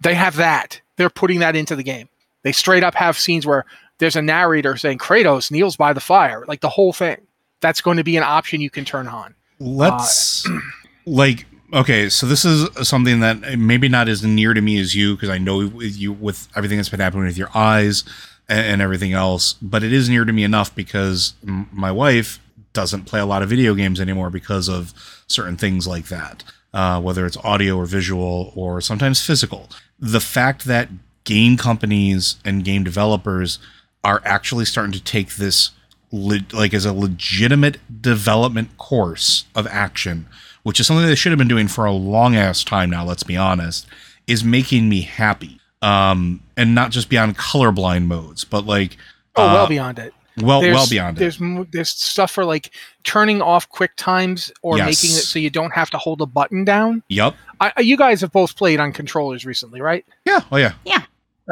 they have that. They're putting that into the game. They straight up have scenes where there's a narrator saying Kratos kneels by the fire, like the whole thing. That's going to be an option you can turn on. Let's like okay, so this is something that maybe not as near to me as you because I know with you with everything that's been happening with your eyes and, and everything else, but it is near to me enough because m- my wife doesn't play a lot of video games anymore because of certain things like that, uh, whether it's audio or visual or sometimes physical. The fact that game companies and game developers are actually starting to take this le- like as a legitimate development course of action, which is something they should have been doing for a long ass time now. Let's be honest. is making me happy. Um, and not just beyond colorblind modes, but like Oh, well uh, beyond it. well, There's- well beyond it. There's mo- there's stuff for like turning off quick times or Yes. making it so you don't have to hold a button down. Yep. I, I- you guys have both played on controllers recently, right? Yeah. Oh yeah. Uh,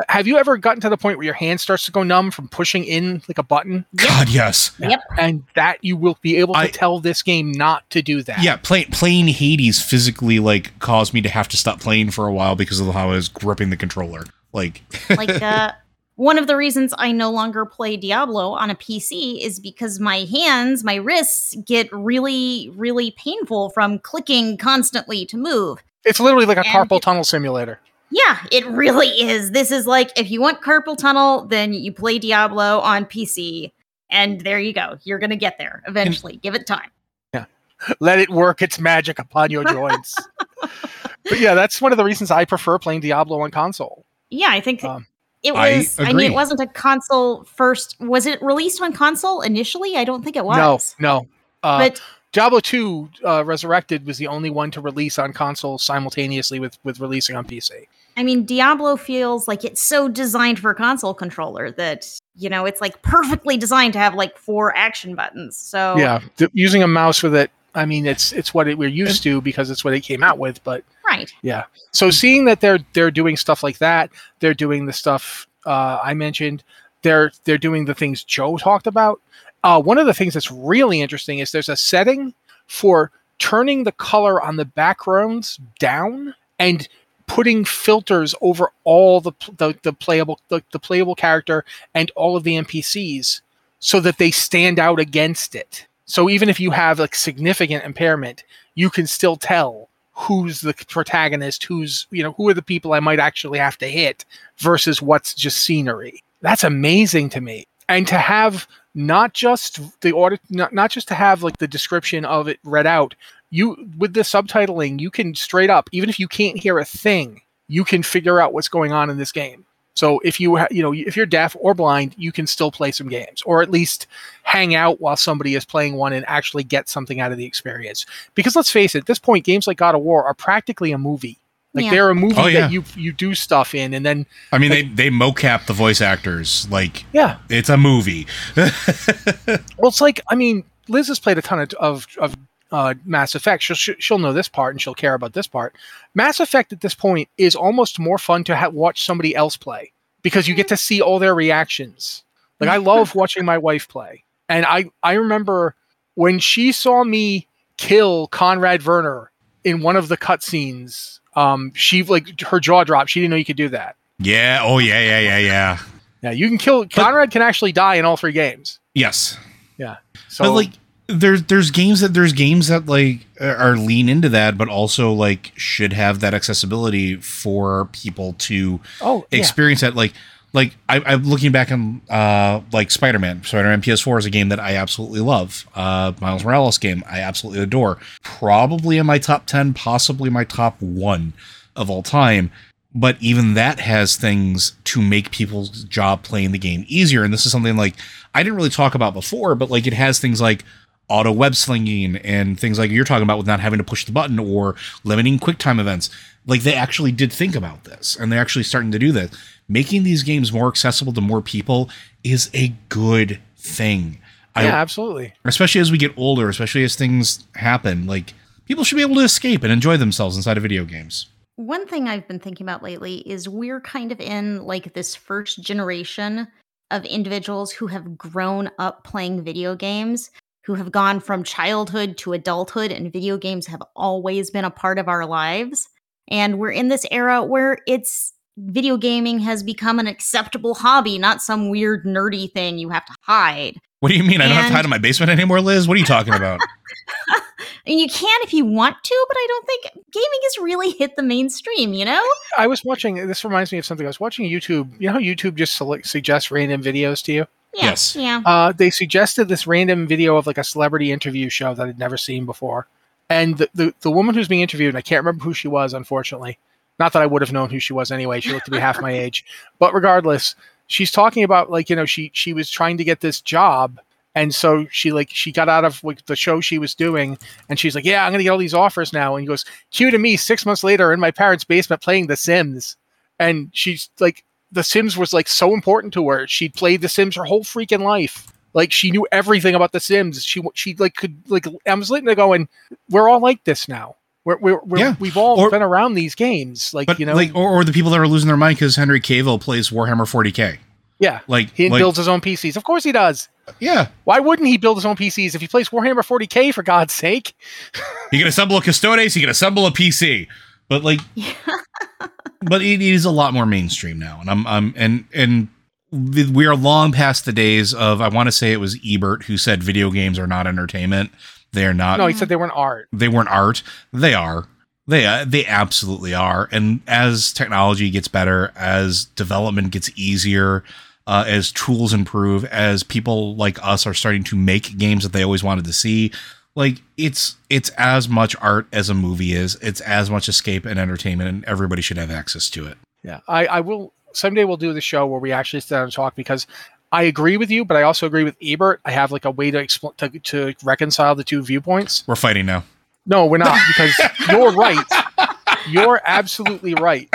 Have you ever gotten to the point where your hand starts to go numb from pushing in like a button, God, yes. Yep. and that you will be able to I- tell this game not to do that? Yeah, play, playing Hades physically like caused me to have to stop playing for a while because of how I was gripping the controller. Like, like uh one of the reasons I no longer play Diablo on a PC is because my hands, my wrists get really, really painful from clicking constantly to move. It's literally like a And carpal it- tunnel simulator. Yeah, it really is. This is like if you want carpal tunnel, then you play Diablo on PC, and there you go. You're gonna get there eventually. Give it time. Yeah, let it work its magic upon your joints. but yeah, that's one of the reasons I prefer playing Diablo on console. Yeah, I think Um, it was. I, mean, it wasn't a console first. Was it released on console initially? I don't think it was. No, no. Uh, but Diablo 2 uh, Resurrected was the only one to release on console simultaneously with, with releasing on PC. I mean, Diablo feels like it's so designed for a console controller that you know it's like perfectly designed to have like four action buttons. So Yeah, th- using a mouse with it, I mean, it's it's what it, we're used to because it's what it came out with. But right. yeah, so seeing that they're they're doing stuff like that, they're doing the stuff uh, I mentioned. They're they're doing the things Joe talked about. Uh, one of the things that's really interesting is there's a setting for turning the color on the backgrounds down and putting filters over all the the, the playable the, the playable character and all of the NPCs so that they stand out against it. So even if you have like significant impairment, you can still tell who's the protagonist, who's you know who are the people I might actually have to hit versus what's just scenery. That's amazing to me. And to have not just the order not, not just to have like the description of it read out, you with the subtitling, you can straight up even if you can't hear a thing, you can figure out what's going on in this game. So if you ha- you know if you're deaf or blind, you can still play some games, or at least hang out while somebody is playing one and actually get something out of the experience. Because let's face it, at this point, games like God of War are practically a movie. Like Yeah. they're a movie Oh, yeah. that you you do stuff in, and then I mean, they they mocap the voice actors like yeah, it's a movie. Well, it's like I mean, Liz has played a ton of of, of uh, Mass Effect. She'll she'll know this part and she'll care about this part. Mass Effect at this point is almost more fun to ha- watch somebody else play because you get to see all their reactions. Like I love watching my wife play, and I I remember when she saw me kill Conrad Verner in one of the cutscenes. Um, she like her jaw dropped. She didn't know you could do that. yeah. Oh yeah. Yeah. Yeah. Yeah. Yeah, you can kill Conrad. Can actually die in all three games. Yes. Yeah. So but like there's there's games that there's games that like are lean into that but also like should have that accessibility for people to oh yeah. experience that. Like like I, i'm looking back on uh like spider-man. Spider-man ps4 is a game that i absolutely love. Uh miles morales game i absolutely adore. Probably in my top 10 possibly my top one of all time but even that has things to make people's job playing the game easier and this is something like i didn't really talk about before but like it has things like auto web slinging and things like you're talking about with not having to push the button or limiting QuickTime events. Like they actually did think about this and they're actually starting to do this. Making these games more accessible to more people is a good thing. yeah, I, absolutely. especially as we get older, especially as things happen, like people should be able to escape and enjoy themselves inside of video games. One thing I've been thinking about lately is we're kind of in like this first generation of individuals who have grown up playing video games, who have gone from childhood to adulthood, and video games have always been a part of our lives. And we're in this era where it's video gaming has become an acceptable hobby, not some weird nerdy thing you have to hide. What do you mean? I don't have to hide in my basement anymore, Liz? What are you talking about? I you can if you want to, but I don't think gaming has really hit the mainstream, you know? I was watching. This reminds me of something. I was watching YouTube. You know how YouTube just select, suggests random videos to you? Yeah, Yes. Yeah. Uh, they suggested this random video of like a celebrity interview show that I'd never seen before, and the, the the woman who's being interviewed, and I can't remember who she was, unfortunately. Not that I would have known who she was anyway. She looked to be half my age, but regardless, she's talking about like you know she she was trying to get this job, And so she like she got out of like the show she was doing, and she's like, "Yeah, I'm gonna get all these offers now." And he goes, "Cue to me six months later in my parents' basement playing The Sims," and she's like, "The Sims was like so important to her. She'd played The Sims her whole freaking life. Like she knew everything about The Sims. She she like could like I was letting her going. We're all like this now. We're we're, we're Yeah. we've all Or- been around these games. Like But you know, like, or, or the people that are losing their mind because Henry Cavill plays Warhammer 40k. yeah." Like, He like- builds his own PCs. Of course he does. yeah, Why wouldn't he build his own PCs if he plays Warhammer 40k for God's sake? he can assemble a Custodes, he can assemble a PC. But like, but it is a lot more mainstream now, and I'm, I'm, and and we are long past the days of. I want to say it was Ebert who said video games are not entertainment. They are not. No, he said they weren't art. they weren't art. They are. They uh, they absolutely are. And as technology gets better, as development gets easier, uh, as tools improve, as people like us are starting to make games that they always wanted to see, like it's it's as much art as a movie is. It's as much escape and entertainment, and everybody should have access to it. Yeah, I, I will someday we'll do the show where we actually sit down and talk because I agree with you, but I also agree with Ebert. I have like a way to expl- to, to reconcile the two viewpoints. We're fighting now. No, we're not because you're right. You're absolutely right.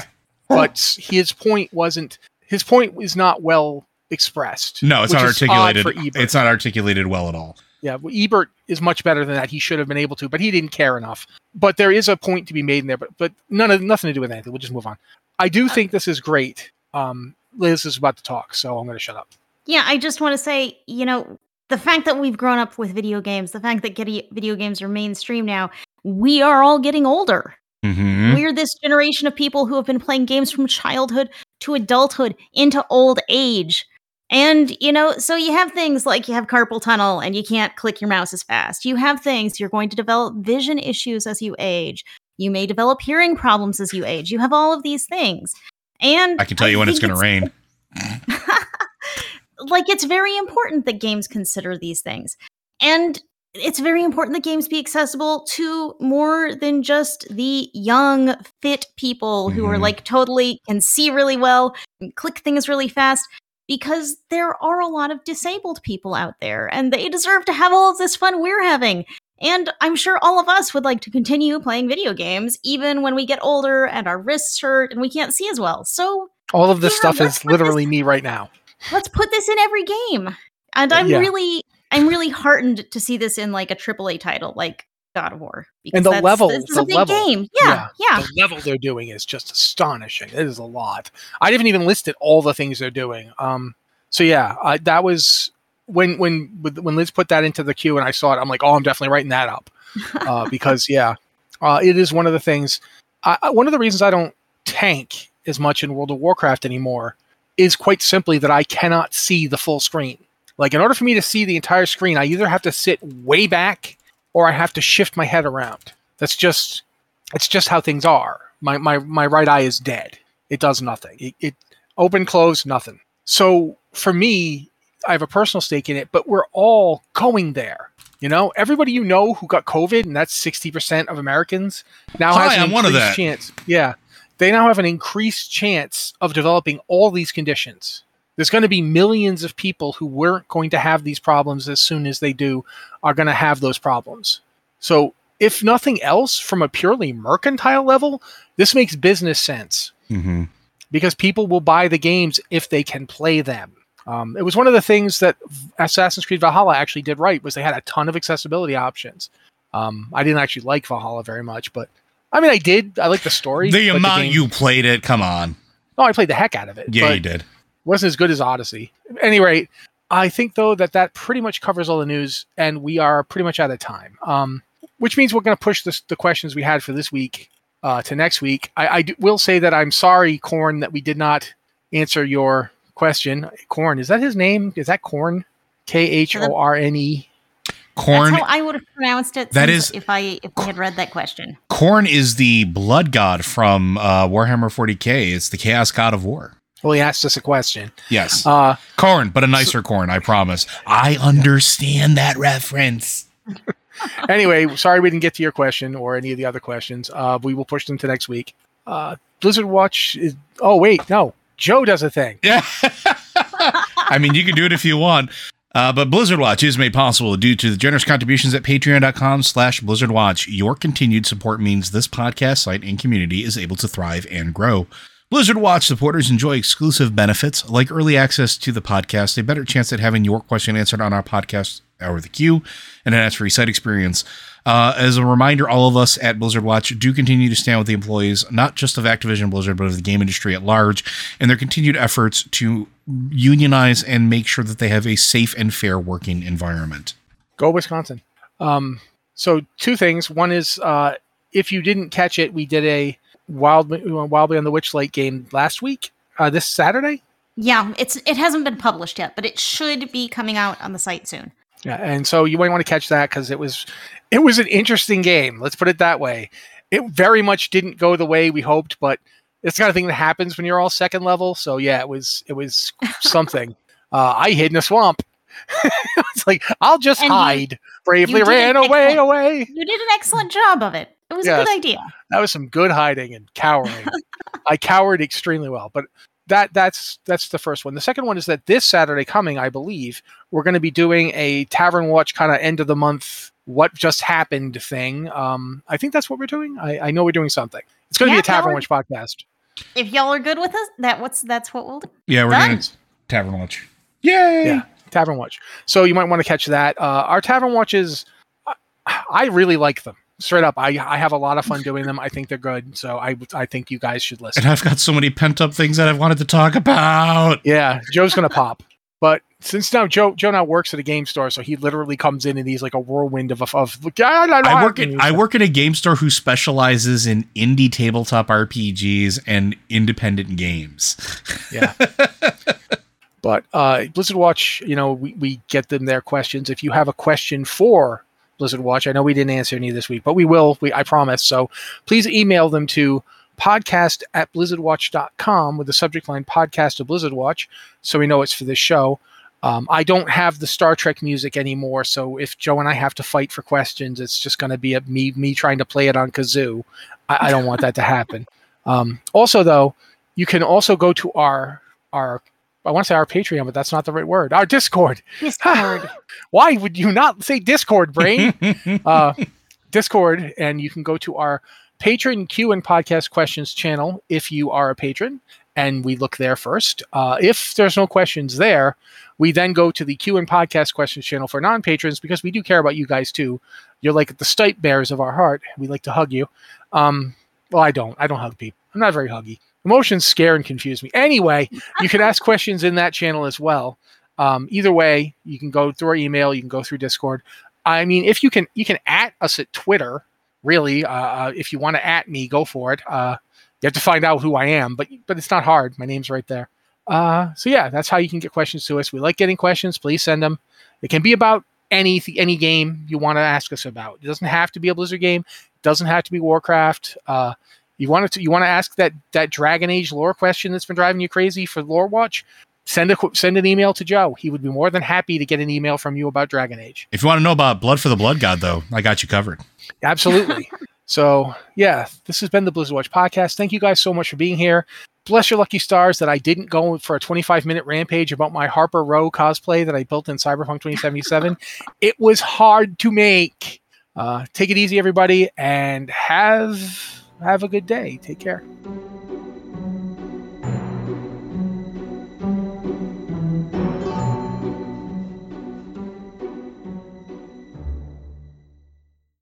But his point wasn't. His point is not well expressed. No, it's not articulated. It's not articulated well at all. Yeah, well, Ebert is much better than that. He should have been able to, but he didn't care enough. But there is a point to be made in there, but but none of nothing to do with anything. We'll just move on. I do think this is great. Um, Liz is about to talk, so I'm going to shut up. Yeah, I just want to say, you know, the fact that we've grown up with video games, the fact that video games are mainstream now, we are all getting older. Mm-hmm. We're this generation of people who have been playing games from childhood to adulthood into old age. And, you know, so you have things like you have carpal tunnel and you can't click your mouse as fast. You have things, you're going to develop vision issues as you age. You may develop hearing problems as you age. You have all of these things. And I can tell you when it's going to rain. like it's very important that games consider these things and it's very important that games be accessible to more than just the young fit people who are Mhm. like totally can see really well and click things really fast because there are a lot of disabled people out there and they deserve to have all of this fun we're having and i'm sure all of us would like to continue playing video games even when we get older and our wrists hurt and we can't see as well so All of this Yeah, stuff is literally me right now. let's put this in every game. And I'm Yeah. really I'm really heartened to see this in like a AAA title like God of War. And the level- this is the a big level. game. Yeah, yeah. The level they're doing is just astonishing. It is a lot. I haven't even listed all the things they're doing. Um, so yeah, I, that was when when when Liz put that into the queue and I saw it. I'm like, oh, I'm definitely writing that up uh, because yeah, uh, it is one of the things. I- one of the reasons I don't tank as much in World of Warcraft anymore is quite simply that I cannot see the full screen. Like in order for me to see the entire screen, I either have to sit way back or I have to shift my head around. That's just it's just how things are. My my my right eye is dead. It does nothing. It, it open close nothing. So for me, I have a personal stake in it, but we're all going there. You know, everybody you know who got COVID, and that's sixty percent of Americans now Hi, has an I'm one of increased chance. Yeah, they now have an increased chance of developing all these conditions. There's going to be millions of people who weren't going to have these problems as soon as they do are going to have those problems. So, if nothing else, from a purely mercantile level, this makes business sense Mm-hmm. because people will buy the games if they can play them. Um, it was one of the things that Assassin's Creed Valhalla actually did right was they had a ton of accessibility options. Um, I didn't actually like Valhalla very much, but I mean, I did. I like the story. The amount game- you played it, come on. no, I played the heck out of it. Yeah, you did. Wasn't as good as Odyssey. At any rate, I think though that that pretty much covers all the news, and we are pretty much out of time. Um, which means we're going to push this, the questions we had for this week uh, to next week. I, I do- will say that I'm sorry, Khorne, that we did not answer your question. Khorne, is that his name? Is that Khorne? K H O R N E. Khorne That's how I would have pronounced it. That is, if I if I had read that question. Khorne is the blood god from uh, Warhammer 40k. It's the chaos god of war. Well, he asked us a question. Yes. Uh, corn, but a nicer corn, I promise. I understand that reference. anyway, sorry we didn't get to your question or any of the other questions. Uh, we will push them to next week. Uh, Blizzard Watch is. Oh wait, no. Joe does a thing. Yeah. I mean, you can do it if you want. Uh, but Blizzard Watch is made possible due to the generous contributions at patreon.com slash blizzardwatch. Your continued support means this podcast site and community is able to thrive and grow. Blizzard Watch supporters enjoy exclusive benefits like early access to the podcast, a better chance at having your question answered on our podcast Hour of the Queue, and an ad-free site experience. Uh, as a reminder, all of us at Blizzard Watch do continue to stand with the employees, not just of Activision Blizzard, but of the game industry at large, and their continued efforts to unionize and make sure that they have a safe and fair working environment. Go Wisconsin. Um, so two things. One is uh, if you didn't catch it, we did a Wild Wildly on the Witchlight game last week. Uh, this Saturday. Yeah, it's it hasn't been published yet, but it should be coming out on the site soon. Yeah, and so you might want to catch that because it was it was an interesting game. Let's put it that way. It very much didn't go the way we hoped, but it's the kind of thing that happens when you're all second level. So yeah, it was it was something. uh, I hid in a swamp. it's like I'll just And you- hide. Bravely you ran away, away. You did an excellent job of it. It was a good idea. That was some good hiding and cowering. I cowered extremely well, but that that's that's the first one. The second one is that this Saturday coming, I believe, we're going to be doing a Tavern Watch kind of end of the month what just happened thing. Um, I think that's what we're doing. I, I know we're doing something. It's going to Yeah, be a Tavern Watch podcast. If y'all are good with us, that what's that's what we'll do. Yeah, we're Done. doing Tavern Watch. Yay! Yeah. Tavern Watch. So you might want to catch that. Uh, our Tavern Watches, I, I really like them. Straight up, I, I have a lot of fun doing them. I think they're good. So I I think you guys should listen. And I've got so many pent up things that I've wanted to talk about. Yeah, Joe's gonna pop. But since now Joe Joe now works at a game store, so he literally comes in and he's like a whirlwind of of. of I work at I work at a game store who specializes in indie tabletop RPGs and independent games. Yeah. but uh, Blizzard Watch, you know, we, we get them their questions. If you have a question for Blizzard Watch, I know we didn't answer any this week, but we will. We I promise. So please email them to podcast at blizzardwatch.com with the subject line podcast of Blizzard Watch so we know it's for this show. Um, I don't have the Star Trek music anymore, so if Joe and I have to fight for questions, it's just going to be a, me me trying to play it on kazoo. I, I don't want that to happen. Um, also, though, you can also go to our our I want to say our Patreon, but that's not the right word. Our Discord. Discord. Why would you not say Discord, brain? uh, Discord, and you can go to our patron Q and podcast questions channel if you are a patron, and we look there first. Uh, if there's no questions there, we then go to the Q and podcast questions channel for non patrons because we do care about you guys too. You're like the stipe bears of our heart. We like to hug you. Um, well, I don't. I don't hug people. I'm not very huggy. Emotions scare and confuse me. Anyway, you can ask questions in that channel as well. Um, either way, you can go through our email. You can go through Discord. I mean, if you can, you can at us at Twitter. Really, uh, uh, if you want to at me, go for it. Uh, you have to find out who I am, but but it's not hard. My name's right there. Uh, so yeah, that's how you can get questions to us. We like getting questions. Please send them. It can be about any any game you want to ask us about. It doesn't have to be a Blizzard game. It doesn't have to be Warcraft. Uh, you want to you want to ask that that Dragon Age lore question that's been driving you crazy for Lore Watch? Send a send an email to Joe. He would be more than happy to get an email from you about Dragon Age. if you want to know about Blood for the Blood God, though, I got you covered. Absolutely. so yeah, this has been the Blizzard Watch podcast. Thank you guys so much for being here. Bless your lucky stars that I didn't go for a 25 minute rampage about my Harper Row cosplay that I built in Cyberpunk 2077. it was hard to make. Uh, take it easy, everybody, and have have a good day. Take care.